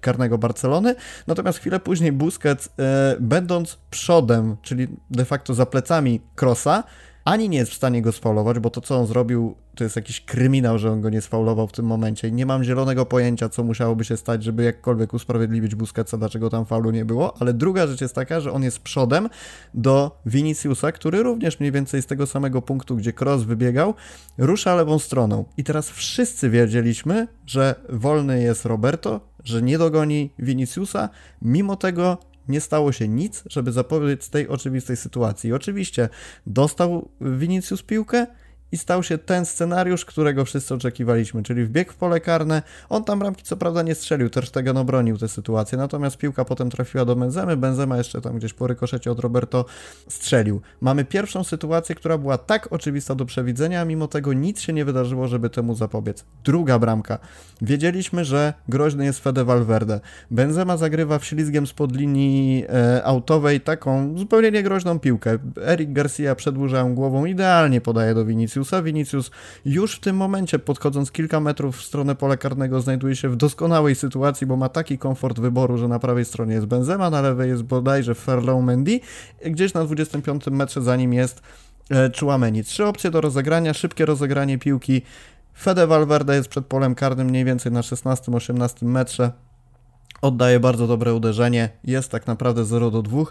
karnego Barcelony. Natomiast chwilę później Busquets, e, będąc przodem, czyli de facto za plecami Krosa, ani nie jest w stanie go sfaulować, bo to co on zrobił to jest jakiś kryminał, że on go nie sfaulował w tym momencie. Nie mam zielonego pojęcia, co musiałoby się stać, żeby jakkolwiek usprawiedliwić Busquetsa, dlaczego tam faulu nie było, ale druga rzecz jest taka, że on jest przodem do Viniciusa, który również mniej więcej z tego samego punktu, gdzie Cross wybiegał, rusza lewą stroną. I teraz wszyscy wiedzieliśmy, że wolny jest Roberto, że nie dogoni Viniciusa, mimo tego nie stało się nic, żeby zapobiec tej oczywistej sytuacji. Oczywiście dostał Vinicius piłkę, i stał się ten scenariusz, którego wszyscy oczekiwaliśmy, czyli wbieg w pole karne. On tam bramki co prawda nie strzelił, też tego obronił tę sytuację, natomiast piłka potem trafiła do Benzemy, Benzema jeszcze tam gdzieś po rykoszecie od Roberto strzelił. Mamy pierwszą sytuację, która była tak oczywista do przewidzenia, a mimo tego nic się nie wydarzyło, żeby temu zapobiec. Druga bramka. Wiedzieliśmy, że groźny jest Fede Valverde. Benzema zagrywa wślizgiem spod linii e, autowej taką zupełnie niegroźną piłkę. Eric Garcia przedłuża głową, idealnie podaje do Vinicius Viniciusa. Vinicius już w tym momencie, podchodząc kilka metrów w stronę pola karnego, znajduje się w doskonałej sytuacji, bo ma taki komfort wyboru, że na prawej stronie jest Benzema, na lewej jest bodajże Ferlão Mendy, gdzieś na 25 metrze za nim jest e, Chouameni. Trzy opcje do rozegrania, szybkie rozegranie piłki. Fede Valverde jest przed polem karnym mniej więcej na 16-18 metrze. Oddaje bardzo dobre uderzenie. Jest tak naprawdę 0 do 2.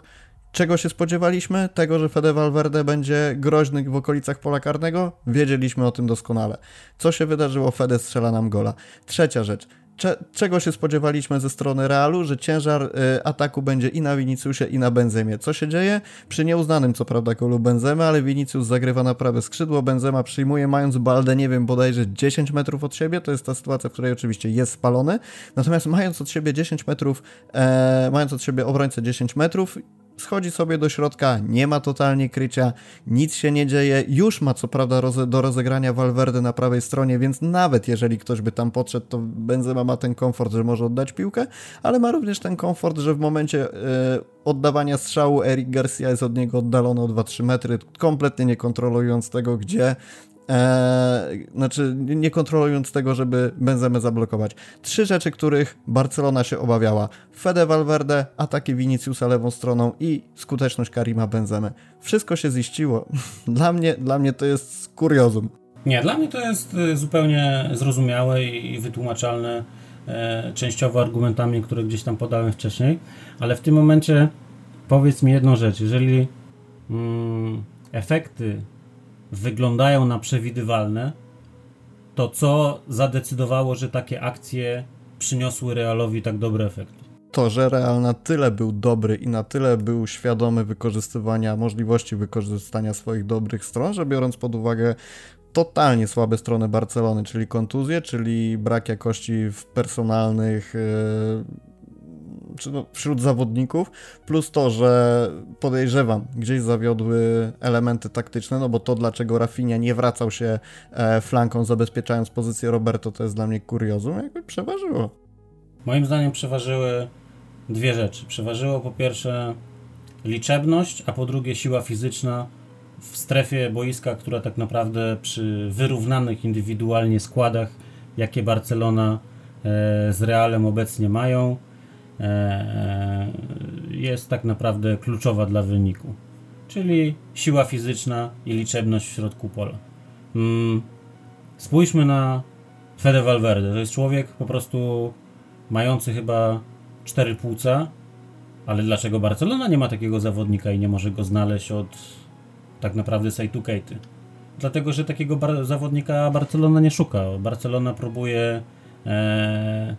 Czego się spodziewaliśmy? Tego, że Fede Valverde będzie groźny w okolicach pola karnego? Wiedzieliśmy o tym doskonale. Co się wydarzyło? Fede strzela nam gola. Trzecia rzecz. Cze czego się spodziewaliśmy ze strony Realu? Że ciężar y, ataku będzie i na Viniciusie, i na Benzemie. Co się dzieje? Przy nieuznanym, co prawda, golu Benzemy, ale Vinicius zagrywa na prawe skrzydło, Benzema przyjmuje, mając Baldę, nie wiem, bodajże 10 metrów od siebie. To jest ta sytuacja, w której oczywiście jest spalony. Natomiast mając od siebie 10 metrów, e, mając od siebie obrońcę 10 metrów, schodzi sobie do środka, nie ma totalnie krycia, nic się nie dzieje, już ma co prawda roze, do rozegrania Valverde na prawej stronie, więc nawet jeżeli ktoś by tam podszedł, to Benzema ma ten komfort, że może oddać piłkę, ale ma również ten komfort, że w momencie e, oddawania strzału Eric Garcia jest od niego oddalony o 2-3 metry, kompletnie nie kontrolując tego, gdzie Eee, znaczy, nie kontrolując tego, żeby Benzemę zablokować. Trzy rzeczy, których Barcelona się obawiała. Fede Valverde, ataki Viniciusa lewą stroną i skuteczność Karima Benzemy. Wszystko się ziściło. Dla mnie, dla mnie to jest kuriozum. Nie, dla mnie to jest y, zupełnie zrozumiałe i wytłumaczalne e, częściowo argumentami, które gdzieś tam podałem wcześniej, ale w tym momencie powiedz mi jedną rzecz. Jeżeli mm, efekty wyglądają na przewidywalne, to co zadecydowało, że takie akcje przyniosły Realowi tak dobry efekt? To, że Real na tyle był dobry i na tyle był świadomy wykorzystywania, możliwości wykorzystania swoich dobrych stron, że biorąc pod uwagę totalnie słabe strony Barcelony, czyli kontuzje, czyli brak jakości w personalnych yy, czy no, wśród zawodników, plus to, że podejrzewam, gdzieś zawiodły elementy taktyczne, no bo to, dlaczego Rafinha nie wracał się e, flanką, zabezpieczając pozycję Roberto, to jest dla mnie kuriozum, jakby przeważyło. Moim zdaniem przeważyły dwie rzeczy. Przeważyło po pierwsze liczebność, a po drugie siła fizyczna w strefie boiska, która tak naprawdę przy wyrównanych indywidualnie składach, jakie Barcelona e, z Realem obecnie mają, jest tak naprawdę kluczowa dla wyniku. Czyli siła fizyczna i liczebność w środku pola. Mm, spójrzmy na Fede Valverde. To jest człowiek po prostu mający chyba cztery płuca, ale dlaczego Barcelona nie ma takiego zawodnika i nie może go znaleźć od tak naprawdę Saitu Keity? Dlatego, że takiego bar zawodnika Barcelona nie szuka. Barcelona próbuje e,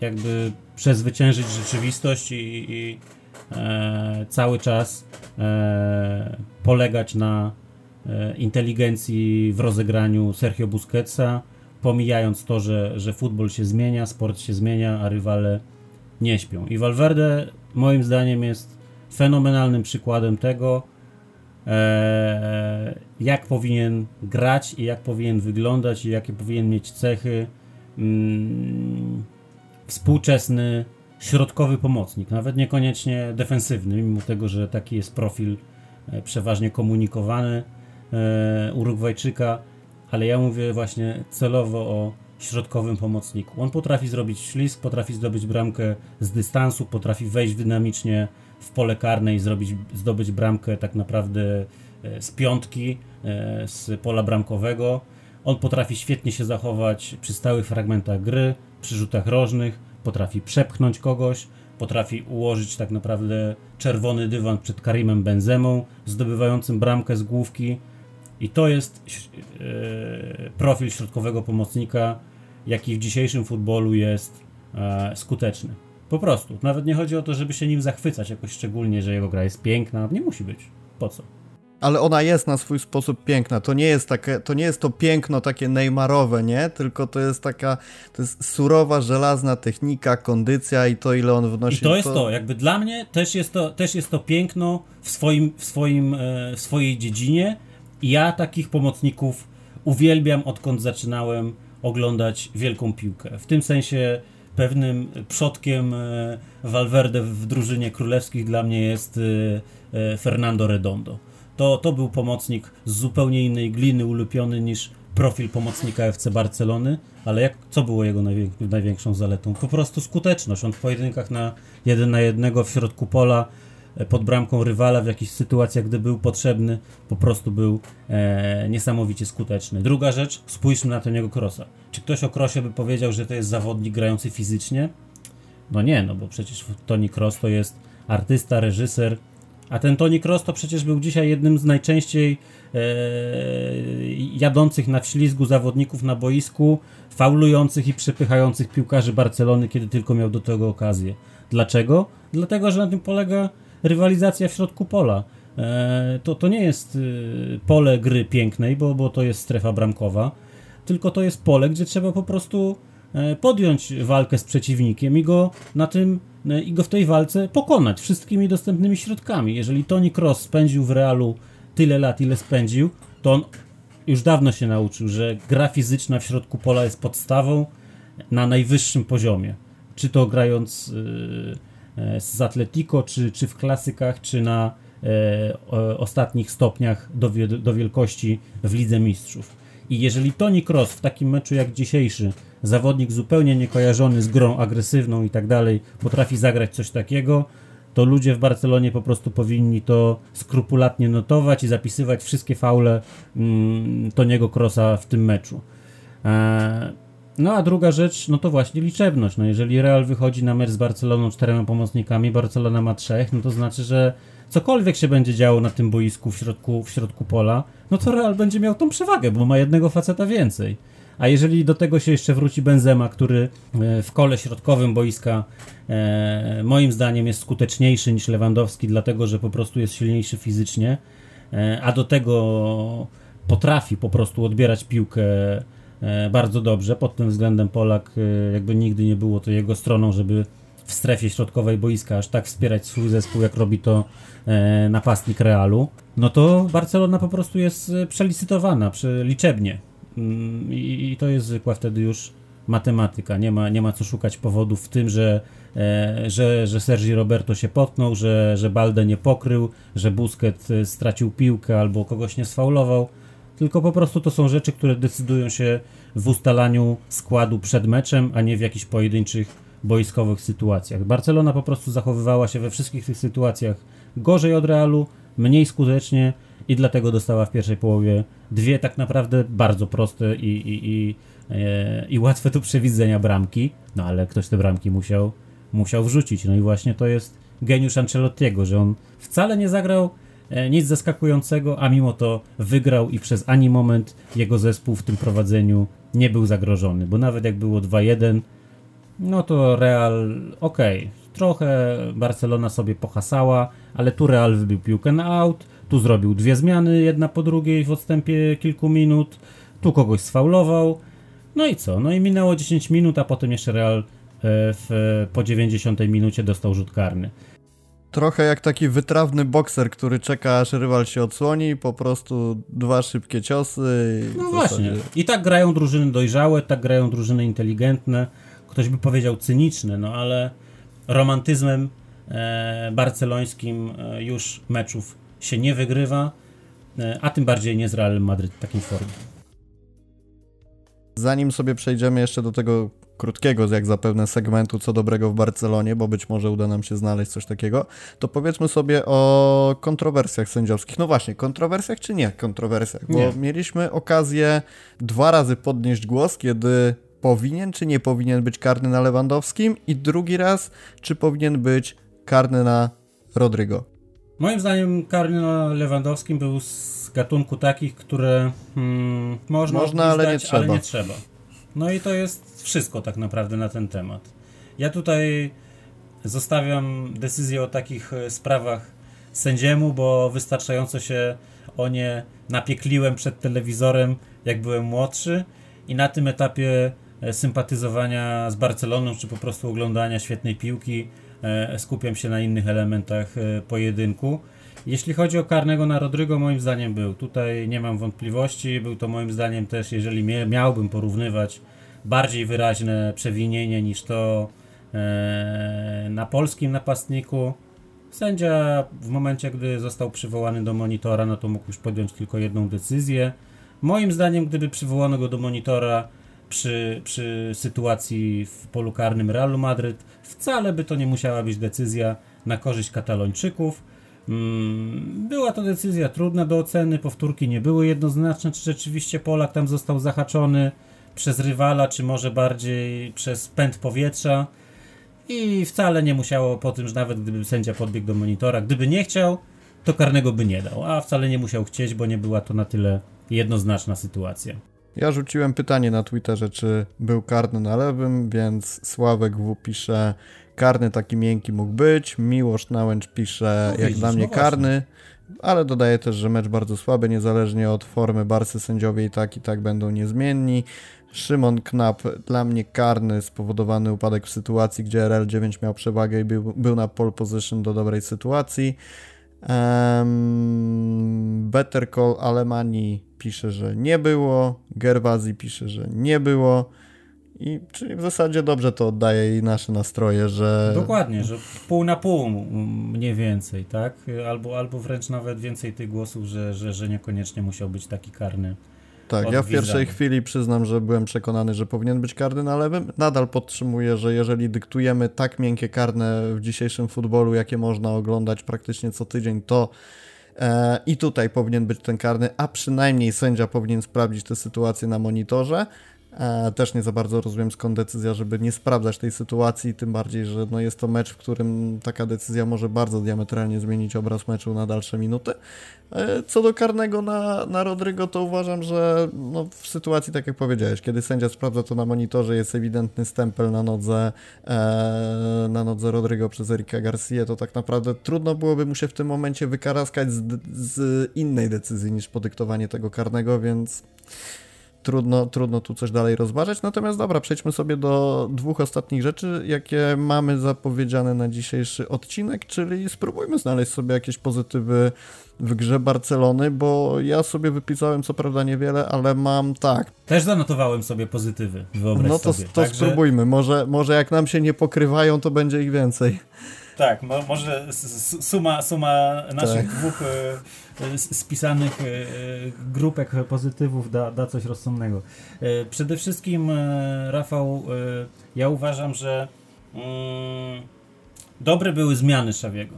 jakby przezwyciężyć rzeczywistość i, i e, cały czas e, polegać na e, inteligencji w rozegraniu Sergio Busquetsa, pomijając to, że, że futbol się zmienia, sport się zmienia, a rywale nie śpią. I Valverde moim zdaniem jest fenomenalnym przykładem tego, e, jak powinien grać i jak powinien wyglądać i jakie powinien mieć cechy mm, współczesny środkowy pomocnik, nawet niekoniecznie defensywny, mimo tego, że taki jest profil e, przeważnie komunikowany e, Urugwajczyka, ale ja mówię właśnie celowo o środkowym pomocniku. On potrafi zrobić ślizg, potrafi zdobyć bramkę z dystansu, potrafi wejść dynamicznie w pole karne i zrobić, zdobyć bramkę tak naprawdę e, z piątki, z pola bramkowego. On potrafi świetnie się zachować przy stałych fragmentach gry, przy rzutach rożnych, potrafi przepchnąć kogoś, potrafi ułożyć tak naprawdę czerwony dywan przed Karimem Benzemą, zdobywającym bramkę z główki. I to jest e, profil środkowego pomocnika, jaki w dzisiejszym futbolu jest e, skuteczny. Po prostu. Nawet nie chodzi o to, żeby się nim zachwycać jakoś szczególnie, że jego gra jest piękna. Nie musi być. Po co? Ale ona jest na swój sposób piękna. To nie jest takie, to nie jest to piękno takie Neymarowe, nie? Tylko to jest taka, to jest surowa, żelazna technika, kondycja i to ile on wnosi. I to jest to, to jakby dla mnie też jest to, też jest to piękno w swoim, w swoim, e, w swojej dziedzinie i ja takich pomocników uwielbiam odkąd zaczynałem oglądać wielką piłkę. W tym sensie pewnym przodkiem e, Valverde w drużynie królewskich dla mnie jest e, Fernando Redondo. To, to był pomocnik z zupełnie innej gliny ulupiony niż profil pomocnika FC Barcelony, ale jak, co było jego największą zaletą? Po prostu skuteczność. On w pojedynkach na jeden na jednego w środku pola pod bramką rywala w jakichś sytuacjach, gdy był potrzebny, po prostu był e, niesamowicie skuteczny. Druga rzecz, spójrzmy na Toniego Krosa. Czy ktoś o Krosie by powiedział, że to jest zawodnik grający fizycznie? No nie, no bo przecież Toni Kroos to jest artysta, reżyser, a ten Toni Kroos to przecież był dzisiaj jednym z najczęściej e, jadących na wślizgu zawodników na boisku, faulujących i przepychających piłkarzy Barcelony, kiedy tylko miał do tego okazję. Dlaczego? Dlatego, że na tym polega rywalizacja w środku pola. E, to, to nie jest y, pole gry pięknej, bo, bo to jest strefa bramkowa, tylko to jest pole, gdzie trzeba po prostu e, podjąć walkę z przeciwnikiem i go na tym e, i go w tej walce pokonać wszystkimi dostępnymi środkami. Jeżeli Toni Kroos spędził w Realu tyle lat, ile spędził, to on już dawno się nauczył, że gra fizyczna w środku pola jest podstawą na najwyższym poziomie. Czy to grając E, z Atletico, czy, czy w klasykach, czy na e, ostatnich stopniach do, do wielkości w Lidze Mistrzów. I jeżeli Toni Kroos w takim meczu jak dzisiejszy, zawodnik zupełnie niekojarzony z grą agresywną i tak dalej, potrafi zagrać coś takiego, to ludzie w Barcelonie po prostu powinni to skrupulatnie notować i zapisywać wszystkie faule mm, Toniego Krosa w tym meczu. E, no a druga rzecz, no to właśnie liczebność. No jeżeli Real wychodzi na mecz z Barceloną czterema pomocnikami, Barcelona ma trzech, no to znaczy, że cokolwiek się będzie działo na tym boisku w środku, w środku pola, no to Real będzie miał tą przewagę, bo ma jednego faceta więcej. A jeżeli do tego się jeszcze wróci Benzema, który e, w kole środkowym boiska e, moim zdaniem jest skuteczniejszy niż Lewandowski, dlatego że po prostu jest silniejszy fizycznie, e, a do tego potrafi po prostu odbierać piłkę bardzo dobrze. Pod tym względem Polak jakby nigdy nie było to jego stroną, żeby w strefie środkowej boiska aż tak wspierać swój zespół, jak robi to e, napastnik Realu, no to Barcelona po prostu jest przelicytowana przy, liczebnie. Mm, I, I to jest zwykła wtedy już matematyka. Nie ma, nie ma co szukać powodów w tym, że, e, że, że Sergi Roberto się potknął, że, że Balde nie pokrył, że Busquets stracił piłkę albo kogoś nie sfaulował. Tylko po prostu to są rzeczy, które decydują się w ustalaniu składu przed meczem, a nie w jakichś pojedynczych boiskowych sytuacjach. Barcelona po prostu zachowywała się we wszystkich tych sytuacjach gorzej od Realu, mniej skutecznie i dlatego dostała w pierwszej połowie dwie tak naprawdę bardzo proste i, i, i, e, i łatwe do przewidzenia bramki, no ale ktoś te bramki musiał, musiał wrzucić. No i właśnie to jest geniusz Ancelottiego, że on wcale nie zagrał e, nic zaskakującego, a mimo to wygrał i przez ani moment jego zespół w tym prowadzeniu nie był zagrożony, bo nawet jak było 2-1, no to Real, okej, okay. trochę Barcelona sobie pohasała, ale tu Real wybił piłkę na out, tu zrobił dwie zmiany, jedna po drugiej w odstępie kilku minut, tu kogoś sfaulował, no i co? No i minęło 10 minut, a potem jeszcze Real e, w, po 90 minucie dostał rzut karny. Trochę jak taki wytrawny bokser, który czeka aż rywal się odsłoni, po prostu dwa szybkie ciosy. No właśnie. I tak grają drużyny dojrzałe, tak grają drużyny inteligentne ktoś by powiedział cyniczny, no ale romantyzmem e, barcelońskim e, już meczów się nie wygrywa, e, a tym bardziej nie z Realem Madryt w takiej formie. Zanim sobie przejdziemy jeszcze do tego krótkiego, jak zapewne, segmentu co dobrego w Barcelonie, bo być może uda nam się znaleźć coś takiego, to powiedzmy sobie o kontrowersjach sędziowskich. No właśnie, kontrowersjach czy nie kontrowersjach? Bo nie. mieliśmy okazję dwa razy podnieść głos, kiedy powinien czy nie powinien być karny na Lewandowskim i drugi raz, czy powinien być karny na Rodrygo. Moim zdaniem karny na Lewandowskim był z gatunku takich, które hmm, można, można ale, nie trzeba. ale nie trzeba. No i to jest wszystko tak naprawdę na ten temat. Ja tutaj zostawiam decyzję o takich e, sprawach sędziemu, bo wystarczająco się o nie napiekliłem przed telewizorem, jak byłem młodszy i na tym etapie sympatyzowania z Barceloną, czy po prostu oglądania świetnej piłki. E, skupiam się na innych elementach e, pojedynku. Jeśli chodzi o karnego na Rodrygo, moim zdaniem był. Tutaj nie mam wątpliwości. Był to moim zdaniem też, jeżeli miałbym porównywać, bardziej wyraźne przewinienie niż to na polskim napastniku. Sędzia w momencie, gdy został przywołany do monitora, no to mógł już podjąć tylko jedną decyzję. Moim zdaniem, gdyby przywołano go do monitora, przy, przy sytuacji w polu karnym Realu Madryt. Wcale by to nie musiała być decyzja na korzyść Katalończyków. Mm, była to decyzja trudna do oceny, powtórki nie były jednoznaczne, czy rzeczywiście Polak tam został zahaczony przez rywala, czy może bardziej przez pęd powietrza. I wcale nie musiało po tym, że nawet gdyby sędzia podbiegł do monitora, gdyby nie chciał, to karnego by nie dał, a wcale nie musiał chcieć, bo nie była to na tyle jednoznaczna sytuacja. Ja rzuciłem pytanie na Twitterze, czy był karny na lewym, więc Sławek W pisze, karny taki miękki mógł być, Miłosz Nałęcz pisze, no, jak widzisz, dla mnie no karny, ale dodaje też, że mecz bardzo słaby, niezależnie od formy Barsy sędziowie i tak i tak będą niezmienni. Szymon Knap, dla mnie karny, spowodowany upadek w sytuacji, gdzie RL9 miał przewagę i był, był na pole position do dobrej sytuacji. Um, Better Call Alemanii pisze, że nie było, Gerwazi pisze, że nie było. I czyli w zasadzie dobrze to oddaje i nasze nastroje, że. Dokładnie, że pół na pół mniej więcej, tak? Albo, albo wręcz nawet więcej tych głosów, że, że, że niekoniecznie musiał być taki karny. Tak, ja w pierwszej chwili przyznam, że byłem przekonany, że powinien być karny na lewym. Nadal podtrzymuję, że jeżeli dyktujemy tak miękkie karne w dzisiejszym futbolu, jakie można oglądać praktycznie co tydzień, to e, i tutaj powinien być ten karny, a przynajmniej sędzia powinien sprawdzić tę sytuację na monitorze. E, też nie za bardzo rozumiem skąd decyzja, żeby nie sprawdzać tej sytuacji, tym bardziej, że no jest to mecz, w którym taka decyzja może bardzo diametralnie zmienić obraz meczu na dalsze minuty. E, co do karnego na, na Rodrygo, to uważam, że no, w sytuacji, tak jak powiedziałeś, kiedy sędzia sprawdza to na monitorze, jest ewidentny stempel na nodze, e, na nodze Rodrygo przez Erika Garcia, to tak naprawdę trudno byłoby mu się w tym momencie wykaraskać z, z innej decyzji niż podyktowanie tego karnego, więc trudno, trudno tu coś dalej rozważać. Natomiast dobra, przejdźmy sobie do dwóch ostatnich rzeczy, jakie mamy zapowiedziane na dzisiejszy odcinek, czyli spróbujmy znaleźć sobie jakieś pozytywy w grze Barcelony, bo ja sobie wypisałem co prawda niewiele, ale mam tak. Też zanotowałem sobie pozytywy, wyobraź No to, sobie. to Także- spróbujmy, może, może jak nam się nie pokrywają, to będzie ich więcej. Tak, mo, może suma, suma naszych Tak. dwóch e, e, spisanych e, e, grupek pozytywów da, da coś rozsądnego. E, przede wszystkim, e, Rafał, ja uważam, że mm, dobre były zmiany Szawiego.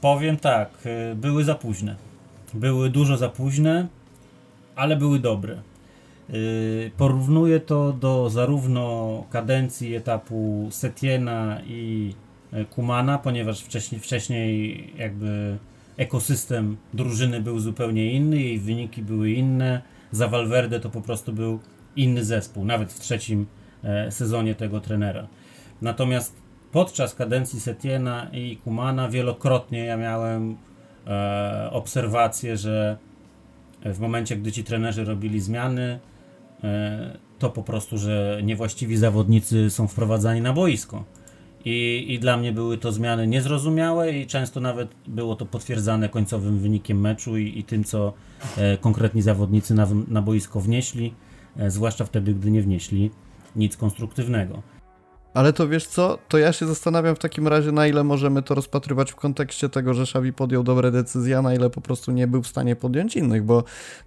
Powiem tak, były za późne. Były dużo za późne, ale były dobre. Yy, Porównuję to do zarówno kadencji etapu Setiena i e, Kumana, ponieważ wcześniej, wcześniej jakby ekosystem drużyny był zupełnie inny, jej wyniki były inne. Za Valverde to po prostu był inny zespół, nawet w trzecim e, sezonie tego trenera. Natomiast podczas kadencji Setiena i Kumana wielokrotnie ja miałem e, obserwację, że w momencie, gdy ci trenerzy robili zmiany, to po prostu, że niewłaściwi zawodnicy są wprowadzani na boisko. I, I dla mnie były to zmiany niezrozumiałe i często nawet było to potwierdzane końcowym wynikiem meczu i, i tym, co e, konkretni zawodnicy na, na boisko wnieśli, e, zwłaszcza wtedy, gdy nie wnieśli nic konstruktywnego. Ale to wiesz co, to ja się zastanawiam w takim razie, na ile możemy to rozpatrywać w kontekście tego, że Xavi podjął dobre decyzje, a na ile po prostu nie był w stanie podjąć innych, bo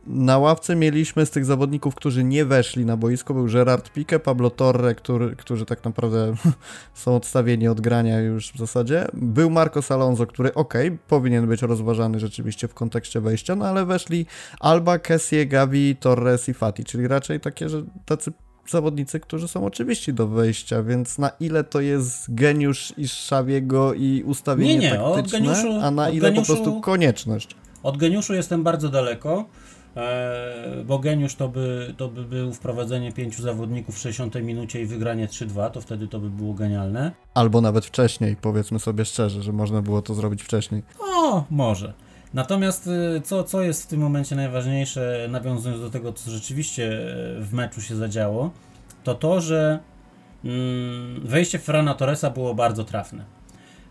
na ławce mieliśmy z tych zawodników, którzy nie weszli na boisko, był Gerard Pique, Pablo Torre, który, którzy tak naprawdę są odstawieni od grania już w zasadzie. Był Marcos Alonso, który ok, powinien być rozważany rzeczywiście w kontekście wejścia, no ale weszli Alba, Kessie, Gavi, Torres i Fati, czyli raczej takie, że tacy zawodnicy, którzy są oczywiście do wejścia, więc na ile to jest geniusz i Szawiego i ustawienie Nie, nie, od taktyczne, geniuszu- a na od ile geniuszu- po prostu konieczność. Od geniuszu jestem bardzo daleko, e, bo geniusz to by, to by był wprowadzenie pięciu zawodników w 60 minucie i wygranie 3-2, to wtedy to by było genialne. Albo nawet wcześniej, powiedzmy sobie szczerze, że można było to zrobić wcześniej. O, może. Natomiast y, co, co jest w tym momencie najważniejsze, nawiązując do tego, co rzeczywiście e, w meczu się zadziało, to to, że mm, wejście Ferrana Torresa było bardzo trafne.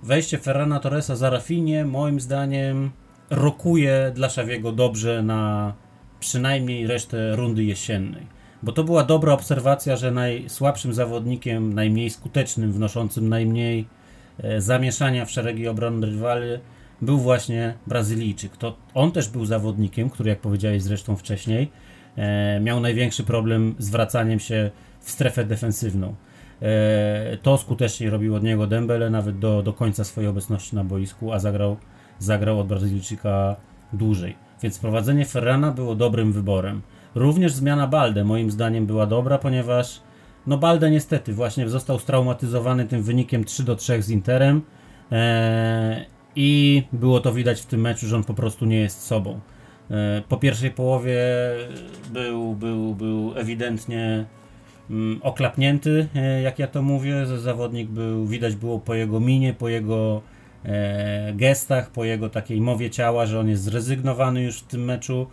Wejście Ferrana Torresa za Rafinie, moim zdaniem, rokuje dla Szawiego dobrze na przynajmniej resztę rundy jesiennej. Bo to była dobra obserwacja, że najsłabszym zawodnikiem, najmniej skutecznym, wnoszącym najmniej e, zamieszania w szeregi obrony rywali był właśnie Brazylijczyk. To on też był zawodnikiem, który, jak powiedziałeś zresztą wcześniej, e, miał największy problem z wracaniem się w strefę defensywną. E, to skutecznie robił od niego Dembele nawet do, do końca swojej obecności na boisku, a zagrał, zagrał od Brazylijczyka dłużej. Więc prowadzenie Ferrana było dobrym wyborem. Również zmiana Balde moim zdaniem była dobra, ponieważ no Balde niestety właśnie został straumatyzowany tym wynikiem 3 do 3 z Interem e, i było to widać w tym meczu, że on po prostu nie jest sobą. E, po pierwszej połowie był, był, był ewidentnie mm, oklapnięty, e, jak ja to mówię. Zawodnik był, widać było po jego minie, po jego e, gestach, po jego takiej mowie ciała, że on jest zrezygnowany już w tym meczu.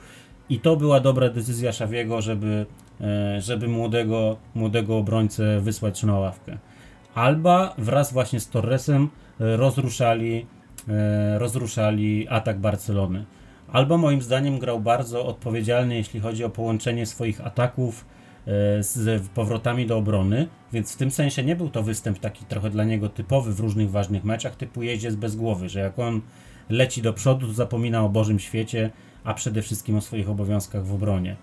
I to była dobra decyzja Szawiego, żeby, żeby młodego, młodego obrońcę wysłać na ławkę. Alba wraz właśnie z Torresem rozruszali, rozruszali atak Barcelony. Alba moim zdaniem grał bardzo odpowiedzialnie, jeśli chodzi o połączenie swoich ataków e, z powrotami do obrony, więc w tym sensie nie był to występ taki trochę dla niego typowy w różnych ważnych meczach, typu jeździec bez głowy, że jak on leci do przodu, to zapomina o Bożym świecie, a przede wszystkim o swoich obowiązkach w obronie.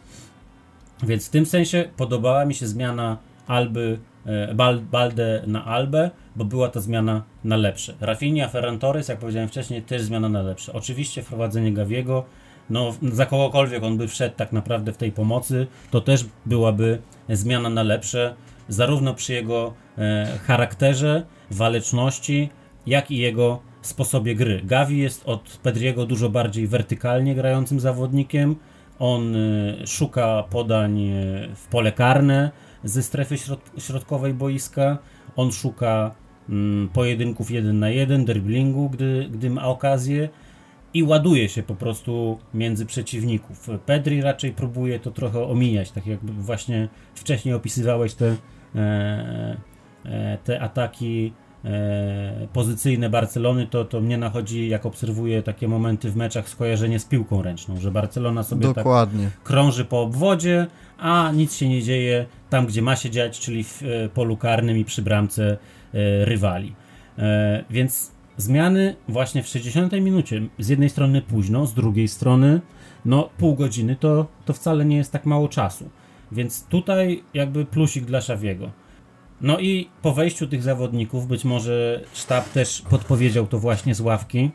Więc w tym sensie podobała mi się zmiana Alby, e, Bal, Balde na Albę, bo była to zmiana na lepsze. Rafinha, Ferran Torres, jak powiedziałem wcześniej, też zmiana na lepsze. Oczywiście wprowadzenie Gaviego no za kogokolwiek on by wszedł tak naprawdę w tej pomocy, to też byłaby zmiana na lepsze, zarówno przy jego e, charakterze, waleczności, jak i jego sposobie gry. Gavi jest od Pedriego dużo bardziej wertykalnie grającym zawodnikiem. On e, szuka podań e, w pole karne ze strefy środ środkowej boiska. On szuka pojedynków jeden na jeden, driblingu, gdy, gdy ma okazję i ładuje się po prostu między przeciwników. Pedri raczej próbuje to trochę omijać, tak jak właśnie wcześniej opisywałeś te, e, e, te ataki e, pozycyjne Barcelony, to, to mnie nachodzi, jak obserwuję takie momenty w meczach, skojarzenie z piłką ręczną, że Barcelona sobie Dokładnie. tak krąży po obwodzie, a nic się nie dzieje tam, gdzie ma się dziać, czyli w polu karnym i przy bramce rywali. E, więc zmiany właśnie w 60 minucie, z jednej strony późno, z drugiej strony no pół godziny to, to wcale nie jest tak mało czasu. Więc tutaj jakby plusik dla Szawiego. No i po wejściu tych zawodników, być może sztab też podpowiedział to właśnie z ławki.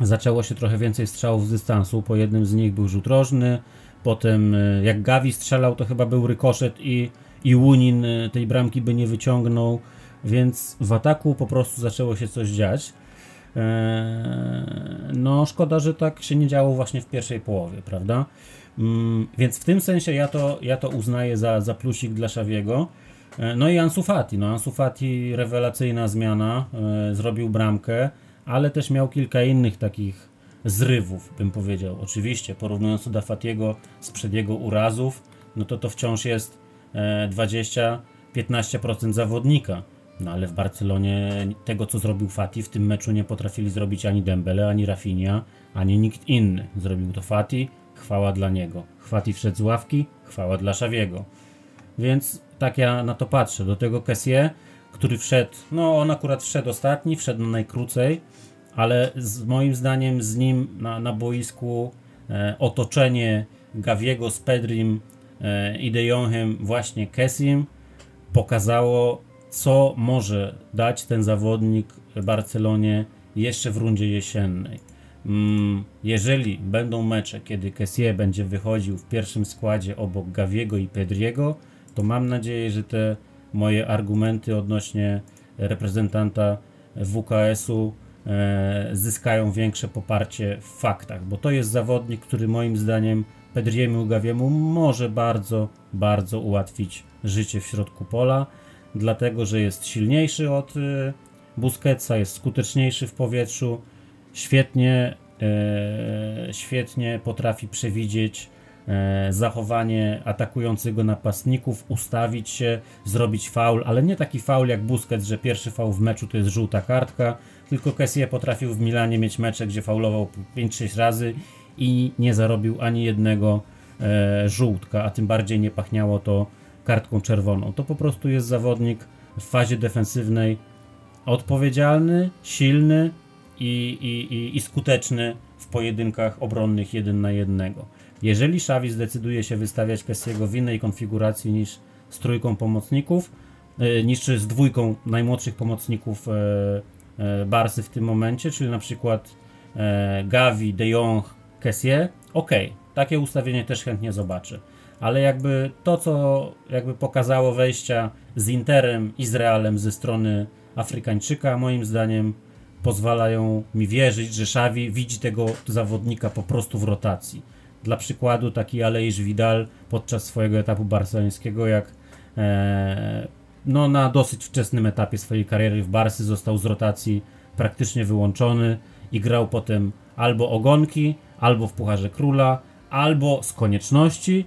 Zaczęło się trochę więcej strzałów z dystansu. Po jednym z nich był rzut rożny. Potem y, jak Gavi strzelał, to chyba był rykoszet i, i Łunin tej bramki by nie wyciągnął. Więc w ataku po prostu zaczęło się coś dziać. Eee, no, szkoda, że tak się nie działo właśnie w pierwszej połowie, prawda? Mm, więc w tym sensie ja to, ja to uznaję za, za plusik dla Szawiego. E, no i Ansu Fati. No, Ansu Fati rewelacyjna zmiana, e, zrobił bramkę, ale też miał kilka innych takich zrywów, bym powiedział. Oczywiście, porównując do Fatiego sprzed jego urazów, no to to wciąż jest e, 20-15% zawodnika. No ale w Barcelonie tego, co zrobił Fati w tym meczu nie potrafili zrobić ani Dembele, ani Rafinha, ani nikt inny. Zrobił to Fati, chwała dla niego. Fati wszedł z ławki, chwała dla Szawiego. Więc tak ja na to patrzę. Do tego Kessie, który wszedł, no on akurat wszedł ostatni, wszedł najkrócej, ale z moim zdaniem z nim na, na boisku e, otoczenie Gaviego z Pedrim e, i De Jongem właśnie Kessim pokazało co może dać ten zawodnik Barcelonie jeszcze w rundzie jesiennej. Mm, jeżeli będą mecze, kiedy Kessie będzie wychodził w pierwszym składzie obok Gaviego i Pedriego, to mam nadzieję, że te moje argumenty odnośnie reprezentanta WKS-u e, zyskają większe poparcie w faktach, bo to jest zawodnik, który moim zdaniem Pedriemu Gaviemu może bardzo, bardzo ułatwić życie w środku pola dlatego że jest silniejszy od y, Busquetsa, jest skuteczniejszy w powietrzu, świetnie, e, świetnie potrafi przewidzieć e, zachowanie atakującego napastników, ustawić się, zrobić faul, ale nie taki faul jak Busquets, że pierwszy faul w meczu to jest żółta kartka, tylko Kessie potrafił w Milanie mieć mecze, gdzie faulował 5-6 razy i nie zarobił ani jednego e, żółtka, a tym bardziej nie pachniało to kartką czerwoną. To po prostu jest zawodnik w fazie defensywnej odpowiedzialny, silny i, i, i, i skuteczny w pojedynkach obronnych jeden na jednego. Jeżeli Xavi zdecyduje się wystawiać Kessiego w innej konfiguracji niż z trójką pomocników, e, niż z dwójką najmłodszych pomocników e, e, Barsy w tym momencie, czyli na przykład Gavi, De Jong, Kessie, ok, takie ustawienie też chętnie zobaczę ale jakby to, co jakby pokazało wejścia z Interem i z Realem ze strony Afrykańczyka, moim zdaniem pozwalają mi wierzyć, że Xavi widzi tego zawodnika po prostu w rotacji. Dla przykładu taki Aleix Vidal podczas swojego etapu barcelońskiego, jak e, no, na dosyć wczesnym etapie swojej kariery w Barsy został z rotacji praktycznie wyłączony i grał potem albo ogonki, albo w Pucharze Króla, albo z konieczności,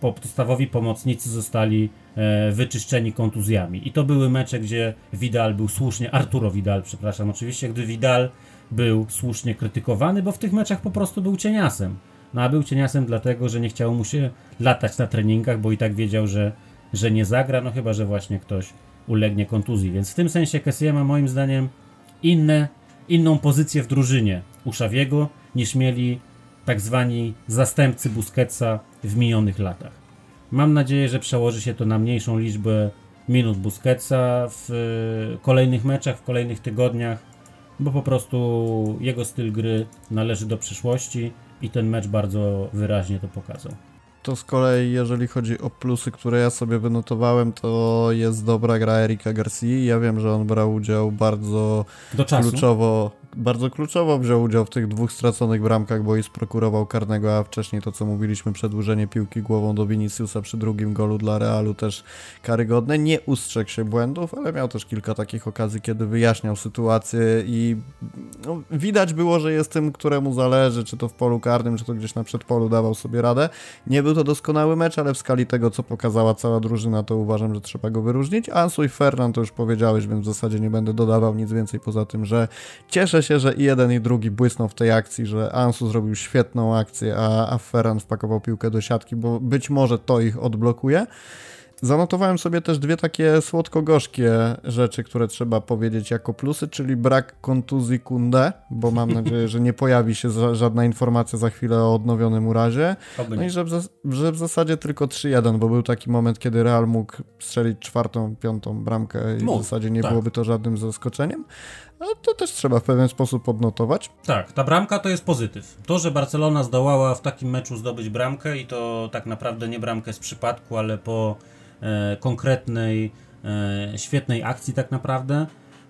podstawowi pomocnicy zostali e, wyczyszczeni kontuzjami. I to były mecze, gdzie Vidal był słusznie, Arturo Vidal, przepraszam, oczywiście, gdy Vidal był słusznie krytykowany, bo w tych meczach po prostu był cieniasem. No a był cieniasem dlatego, że nie chciało mu się latać na treningach, bo i tak wiedział, że, że nie zagra, no chyba, że właśnie ktoś ulegnie kontuzji. Więc w tym sensie Kessie ma moim zdaniem inne, inną pozycję w drużynie u Szawiego, niż mieli tak zwani zastępcy Busquetsa w minionych latach. Mam nadzieję, że przełoży się to na mniejszą liczbę minut Busquetsa w e, kolejnych meczach, w kolejnych tygodniach, bo po prostu jego styl gry należy do przyszłości. i ten mecz bardzo wyraźnie to pokazał. To z kolei, jeżeli chodzi o plusy, które ja sobie wynotowałem, to jest dobra gra Erika Garcia. Ja wiem, że on brał udział bardzo kluczowo bardzo kluczowo wziął udział w tych dwóch straconych bramkach, bo i sprokurował karnego, a wcześniej to, co mówiliśmy, przedłużenie piłki głową do Viniciusa przy drugim golu dla Realu też karygodne. Nie ustrzegł się błędów, ale miał też kilka takich okazji, kiedy wyjaśniał sytuację i no, widać było, że jest tym, któremu zależy, czy to w polu karnym, czy to gdzieś na przedpolu dawał sobie radę. Nie był to doskonały mecz, ale w skali tego, co pokazała cała drużyna, to uważam, że trzeba go wyróżnić. Ansu i to już powiedziałeś, więc w zasadzie nie będę dodawał nic więcej poza tym, że cieszę Cieszę się, że i jeden i drugi błysnął w tej akcji, że Ansu zrobił świetną akcję, a, a Ferran wpakował piłkę do siatki, bo być może to ich odblokuje. Zanotowałem sobie też dwie takie słodko-gorzkie rzeczy, które trzeba powiedzieć jako plusy, czyli brak kontuzji Kunde, bo mam nadzieję, że nie pojawi się żadna informacja za chwilę o odnowionym urazie. No i że w, że w zasadzie tylko 3-1, bo był taki moment, kiedy Real mógł strzelić czwartą, piątą bramkę i w zasadzie nie tak. byłoby to żadnym zaskoczeniem. No to też trzeba w pewien sposób odnotować. Tak, ta bramka to jest pozytyw. To, że Barcelona zdołała w takim meczu zdobyć bramkę i to tak naprawdę nie bramkę z przypadku, ale po e, konkretnej, e, świetnej akcji tak naprawdę,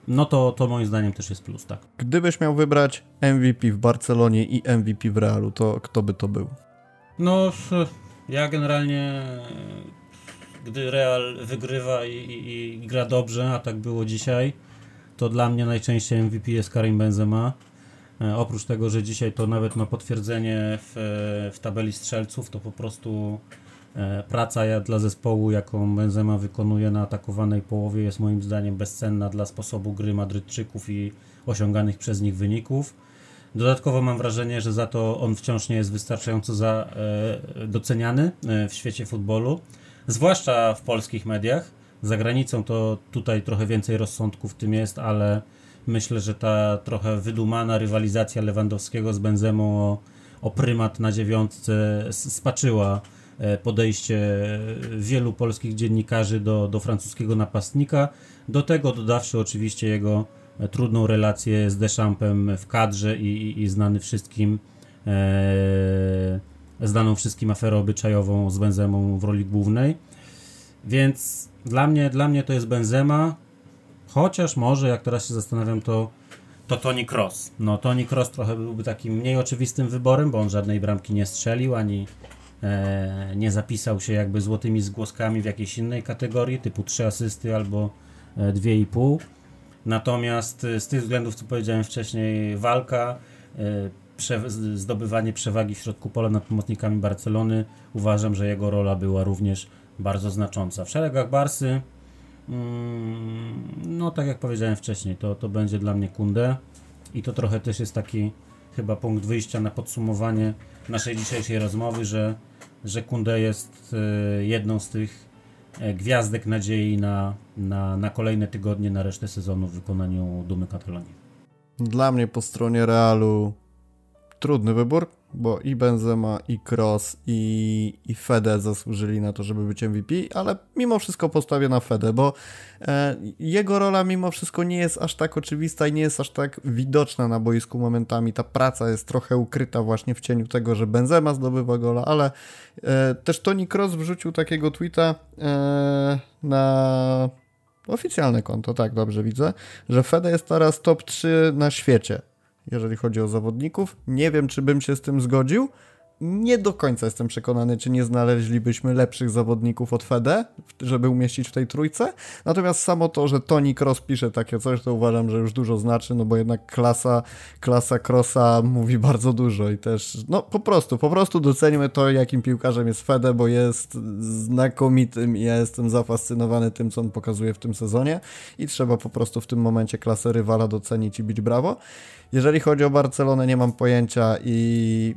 no to, to moim zdaniem też jest plus, tak. Gdybyś miał wybrać MVP w Barcelonie i MVP w Realu, to kto by to był? No, ja generalnie gdy Real wygrywa i, i, i gra dobrze, a tak było dzisiaj, to dla mnie najczęściej MVP jest Karim Benzema. E, oprócz tego, że dzisiaj to nawet ma potwierdzenie w, w tabeli strzelców, to po prostu e, praca dla zespołu, jaką Benzema wykonuje na atakowanej połowie jest moim zdaniem bezcenna dla sposobu gry Madrydczyków i osiąganych przez nich wyników. Dodatkowo mam wrażenie, że za to on wciąż nie jest wystarczająco za, e, doceniany w świecie futbolu, zwłaszcza w polskich mediach. Za granicą to tutaj trochę więcej rozsądku w tym jest, ale myślę, że ta trochę wydumana rywalizacja Lewandowskiego z Benzemą o, o prymat na dziewiątce spaczyła e, podejście wielu polskich dziennikarzy do, do francuskiego napastnika. Do tego dodawszy oczywiście jego e, trudną relację z Deschampem w kadrze i, i, i znany wszystkim e, znaną wszystkim aferę obyczajową z Benzemą w roli głównej. Więc dla mnie, dla mnie to jest Benzema, chociaż może, jak teraz się zastanawiam, to, to Tony Cross. No, Tony Cross trochę byłby takim mniej oczywistym wyborem, bo on żadnej bramki nie strzelił, ani e, nie zapisał się jakby złotymi zgłoskami w jakiejś innej kategorii, typu 3 asysty albo e, 2,5. Natomiast e, z tych względów, co powiedziałem wcześniej, walka, e, prze, zdobywanie przewagi w środku pola nad pomocnikami Barcelony, uważam, że jego rola była również bardzo znacząca. W szeregach Barsy, mm, no tak jak powiedziałem wcześniej, to, to będzie dla mnie Kunde i to trochę też jest taki chyba punkt wyjścia na podsumowanie naszej dzisiejszej rozmowy, że, że Kunde jest e, jedną z tych e, gwiazdek nadziei na, na, na kolejne tygodnie, na resztę sezonu w wykonaniu Dumy Katalonii. Dla mnie po stronie Realu trudny wybór bo i Benzema, i Cross, i, i Fede zasłużyli na to, żeby być MVP, ale mimo wszystko postawię na Fede, bo e, jego rola mimo wszystko nie jest aż tak oczywista i nie jest aż tak widoczna na boisku momentami. Ta praca jest trochę ukryta właśnie w cieniu tego, że Benzema zdobywa gola, ale e, też Toni Cross wrzucił takiego tweeta e, na oficjalne konto, tak dobrze widzę, że Fede jest teraz top 3 na świecie jeżeli chodzi o zawodników. Nie wiem, czy bym się z tym zgodził. Nie do końca jestem przekonany, czy nie znaleźlibyśmy lepszych zawodników od Fede, żeby umieścić w tej trójce. Natomiast samo to, że Toni Cross pisze takie coś, to uważam, że już dużo znaczy, no bo jednak klasa, klasa Crossa mówi bardzo dużo i też, no po prostu, po prostu docenimy to, jakim piłkarzem jest Fede, bo jest znakomitym i ja jestem zafascynowany tym, co on pokazuje w tym sezonie i trzeba po prostu w tym momencie klasę rywala docenić i bić brawo. Jeżeli chodzi o Barcelonę, nie mam pojęcia i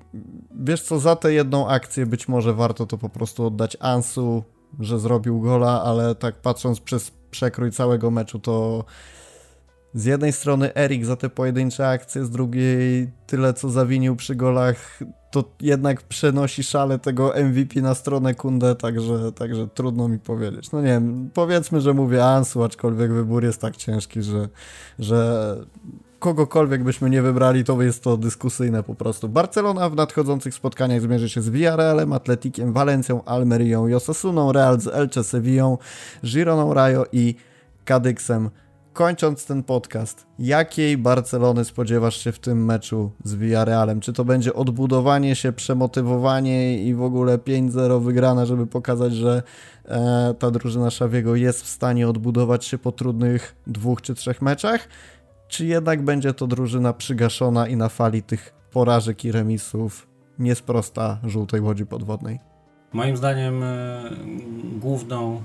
wiesz co, za tę jedną akcję być może warto to po prostu oddać Ansu, że zrobił gola, ale tak patrząc przez przekrój całego meczu, to z jednej strony Erik za te pojedyncze akcje, z drugiej tyle co zawinił przy golach, to jednak przenosi szale tego MVP na stronę Kunde, także, także trudno mi powiedzieć. No nie wiem, powiedzmy, że mówię Ansu, aczkolwiek wybór jest tak ciężki, że, że kogokolwiek byśmy nie wybrali, to jest to dyskusyjne po prostu. Barcelona w nadchodzących spotkaniach zmierzy się z Villarrealem, Atletikiem, Valencją, Almerią i Osasuną, Real z Elche, Sevillą, Gironą Rayo i Kadyksem kończąc ten podcast, jakiej Barcelony spodziewasz się w tym meczu z Villarrealem? Czy to będzie odbudowanie się, przemotywowanie i w ogóle 5-0 wygrana, żeby pokazać, że e, ta drużyna Szawiego jest w stanie odbudować się po trudnych dwóch czy trzech meczach? Czy jednak będzie to drużyna przygaszona i na fali tych porażek i remisów niesprosta żółtej łodzi podwodnej? Moim zdaniem e, główną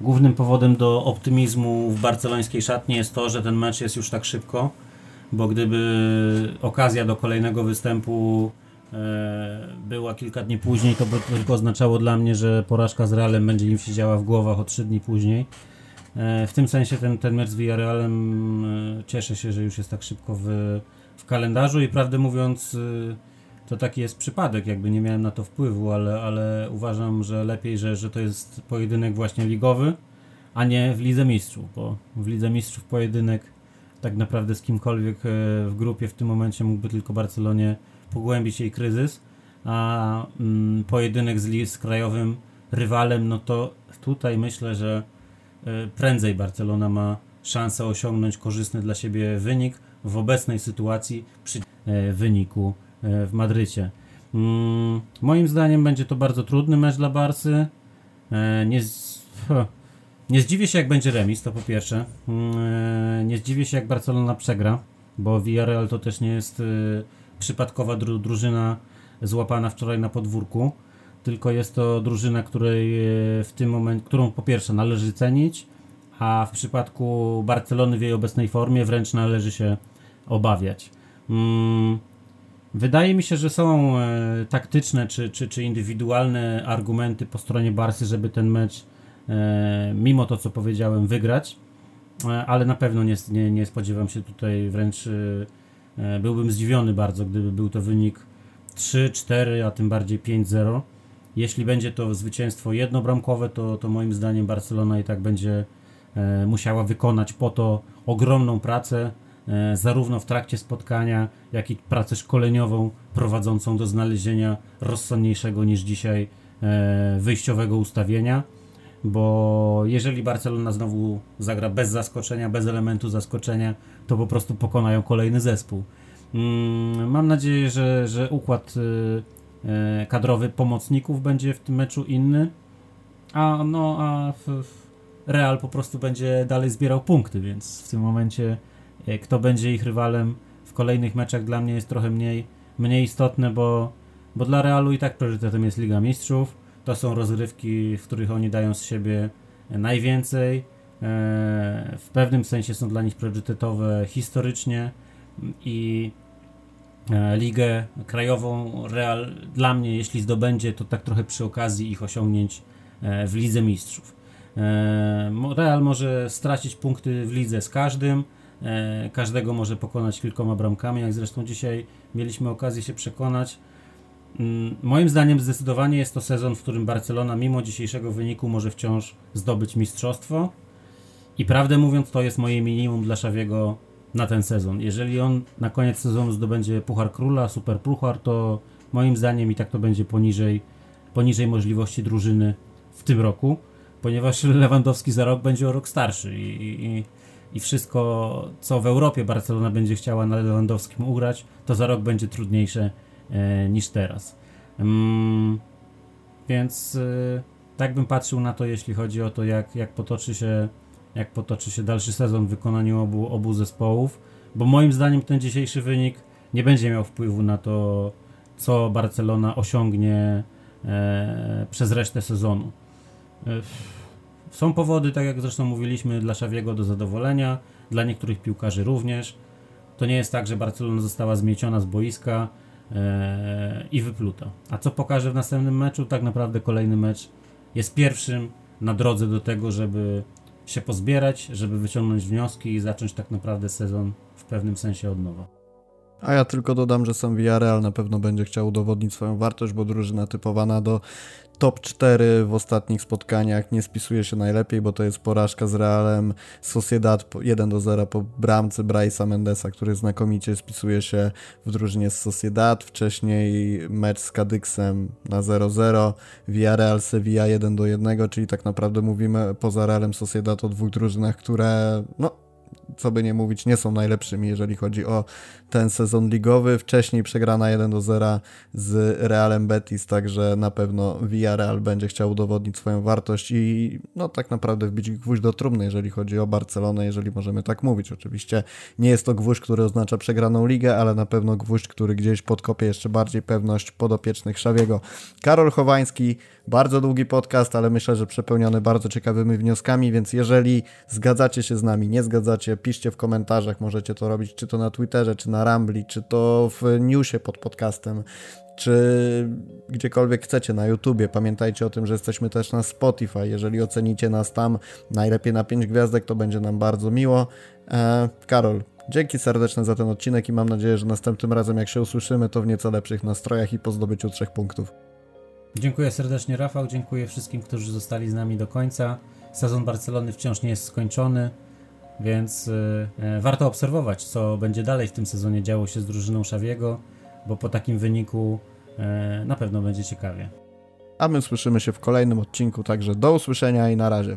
Głównym powodem do optymizmu w barcelońskiej szatni jest to, że ten mecz jest już tak szybko, bo gdyby okazja do kolejnego występu e, była kilka dni później, to by tylko oznaczało dla mnie, że porażka z Realem będzie im siedziała w głowach o trzy dni później. E, w tym sensie ten, ten mecz z Villarrealem e, cieszę się, że już jest tak szybko w, w kalendarzu i prawdę mówiąc to taki jest przypadek, jakby nie miałem na to wpływu, ale, ale uważam, że lepiej, że, że to jest pojedynek właśnie ligowy, a nie w Lidze Mistrzów, bo w Lidze Mistrzów pojedynek tak naprawdę z kimkolwiek e, w grupie w tym momencie mógłby tylko Barcelonie pogłębić jej kryzys, a mm, pojedynek z, z krajowym rywalem, no to tutaj myślę, że e, prędzej Barcelona ma szansę osiągnąć korzystny dla siebie wynik w obecnej sytuacji przy e, wyniku E, w Madrycie. Mm, moim zdaniem będzie to bardzo trudny mecz dla Barsy. E, nie, nie zdziwię się, jak będzie remis, to po pierwsze. Mm, e, nie zdziwię się, jak Barcelona przegra, bo Villarreal to też nie jest przypadkowa dru drużyna złapana wczoraj na podwórku, tylko jest to drużyna, której w tym momencie, którą po pierwsze należy cenić, a w przypadku Barcelony w jej obecnej formie wręcz należy się obawiać. Mm, Wydaje mi się, że są e, taktyczne czy, czy, czy indywidualne argumenty po stronie Barsy, żeby ten mecz, e, mimo to co powiedziałem, wygrać, e, ale na pewno nie, nie, nie spodziewam się tutaj wręcz, e, e byłbym zdziwiony bardzo, gdyby był to wynik 3-4, a tym bardziej 5-0. Jeśli będzie to zwycięstwo jednobramkowe, to, to moim zdaniem Barcelona i tak będzie e, musiała wykonać po to ogromną pracę E, zarówno w trakcie spotkania, jak i pracę szkoleniową prowadzącą do znalezienia rozsądniejszego niż dzisiaj e, wyjściowego ustawienia. Bo jeżeli Barcelona znowu zagra bez zaskoczenia, bez elementu zaskoczenia, to po prostu pokonają kolejny zespół. Mm, mam nadzieję, że, że układ kadrowy pomocników będzie w tym meczu inny, a, no, a Real po prostu będzie dalej zbierał punkty, więc w tym momencie E, kto będzie ich rywalem w kolejnych meczach dla mnie jest trochę mniej, mniej istotne, bo, bo dla Realu i tak priorytetem jest Liga Mistrzów. To są rozgrywki, w których oni dają z siebie najwięcej. E, w pewnym sensie są dla nich priorytetowe historycznie i e, ligę krajową Real dla mnie, jeśli zdobędzie, to tak trochę przy okazji ich osiągnięć w Lidze Mistrzów. Real może stracić punkty w lidze z każdym, E, każdego może pokonać kilkoma bramkami, jak zresztą dzisiaj mieliśmy okazję się przekonać. Mm, moim zdaniem zdecydowanie jest to sezon, w którym Barcelona mimo dzisiejszego wyniku może wciąż zdobyć mistrzostwo. I prawdę mówiąc, to jest moje minimum dla Szawiego na ten sezon. Jeżeli on na koniec sezonu zdobędzie Puchar Króla, Super Puchar, to moim zdaniem i tak to będzie poniżej, poniżej możliwości drużyny w tym roku, ponieważ Lewandowski za rok będzie o rok starszy i, i, i wszystko, co w Europie Barcelona będzie chciała na Lewandowskim ugrać, to za rok będzie trudniejsze e, niż teraz. Mm, więc e, tak bym patrzył na to, jeśli chodzi o to, jak, jak, potoczy, się, jak potoczy się dalszy sezon w wykonaniu obu, obu zespołów, bo moim zdaniem ten dzisiejszy wynik nie będzie miał wpływu na to, co Barcelona osiągnie e, przez resztę sezonu. E, są powody, tak jak zresztą mówiliśmy, dla Szawiego do zadowolenia, dla niektórych piłkarzy również. To nie jest tak, że Barcelona została zmieciona z boiska e, i wypluta. A co pokaże w następnym meczu? Tak naprawdę kolejny mecz jest pierwszym na drodze do tego, żeby się pozbierać, żeby wyciągnąć wnioski i zacząć tak naprawdę sezon w pewnym sensie od nowa. A ja tylko dodam, że sam Villarreal na pewno będzie chciał udowodnić swoją wartość, bo drużyna typowana do top 4 w ostatnich spotkaniach. Nie spisuje się najlepiej, bo to jest porażka z Realem. Sociedad 1 do 0 po bramce Bryce'a Mendesa, który znakomicie spisuje się w drużynie z Sociedad. Wcześniej mecz z Kadyksem na 0-0, Villarreal Sevilla 1 do 1, czyli tak naprawdę mówimy poza Realem Sociedad o dwóch drużynach, które no co by nie mówić, nie są najlepszymi, jeżeli chodzi o ten sezon ligowy. Wcześniej przegrana 1 do 0 z Realem Betis, także na pewno Villarreal będzie chciał udowodnić swoją wartość i no tak naprawdę wbić gwóźdź do trumny, jeżeli chodzi o Barcelonę, jeżeli możemy tak mówić. Oczywiście nie jest to gwóźdź, który oznacza przegraną ligę, ale na pewno gwóźdź, który gdzieś podkopie jeszcze bardziej pewność podopiecznych Szawiego. Karol Chowański, bardzo długi podcast, ale myślę, że przepełniony bardzo ciekawymi wnioskami, więc jeżeli zgadzacie się z nami, nie zgadzacie, piszcie w komentarzach, możecie to robić czy to na Twitterze, czy na Rambli, czy to w newsie pod podcastem, czy gdziekolwiek chcecie na YouTubie. Pamiętajcie o tym, że jesteśmy też na Spotify. Jeżeli ocenicie nas tam najlepiej na 5 gwiazdek, to będzie nam bardzo miło. E, Karol, dzięki serdeczne za ten odcinek i mam nadzieję, że następnym razem jak się usłyszymy, to w nieco lepszych nastrojach i po zdobyciu trzech punktów. Dziękuję serdecznie Rafał, dziękuję wszystkim, którzy zostali z nami do końca. Sezon Barcelony wciąż nie jest skończony, więc y, y, warto obserwować, co będzie dalej w tym sezonie działo się z drużyną Szawiego, bo po takim wyniku y, na pewno będzie ciekawie. A my słyszymy się w kolejnym odcinku, także do usłyszenia i na razie.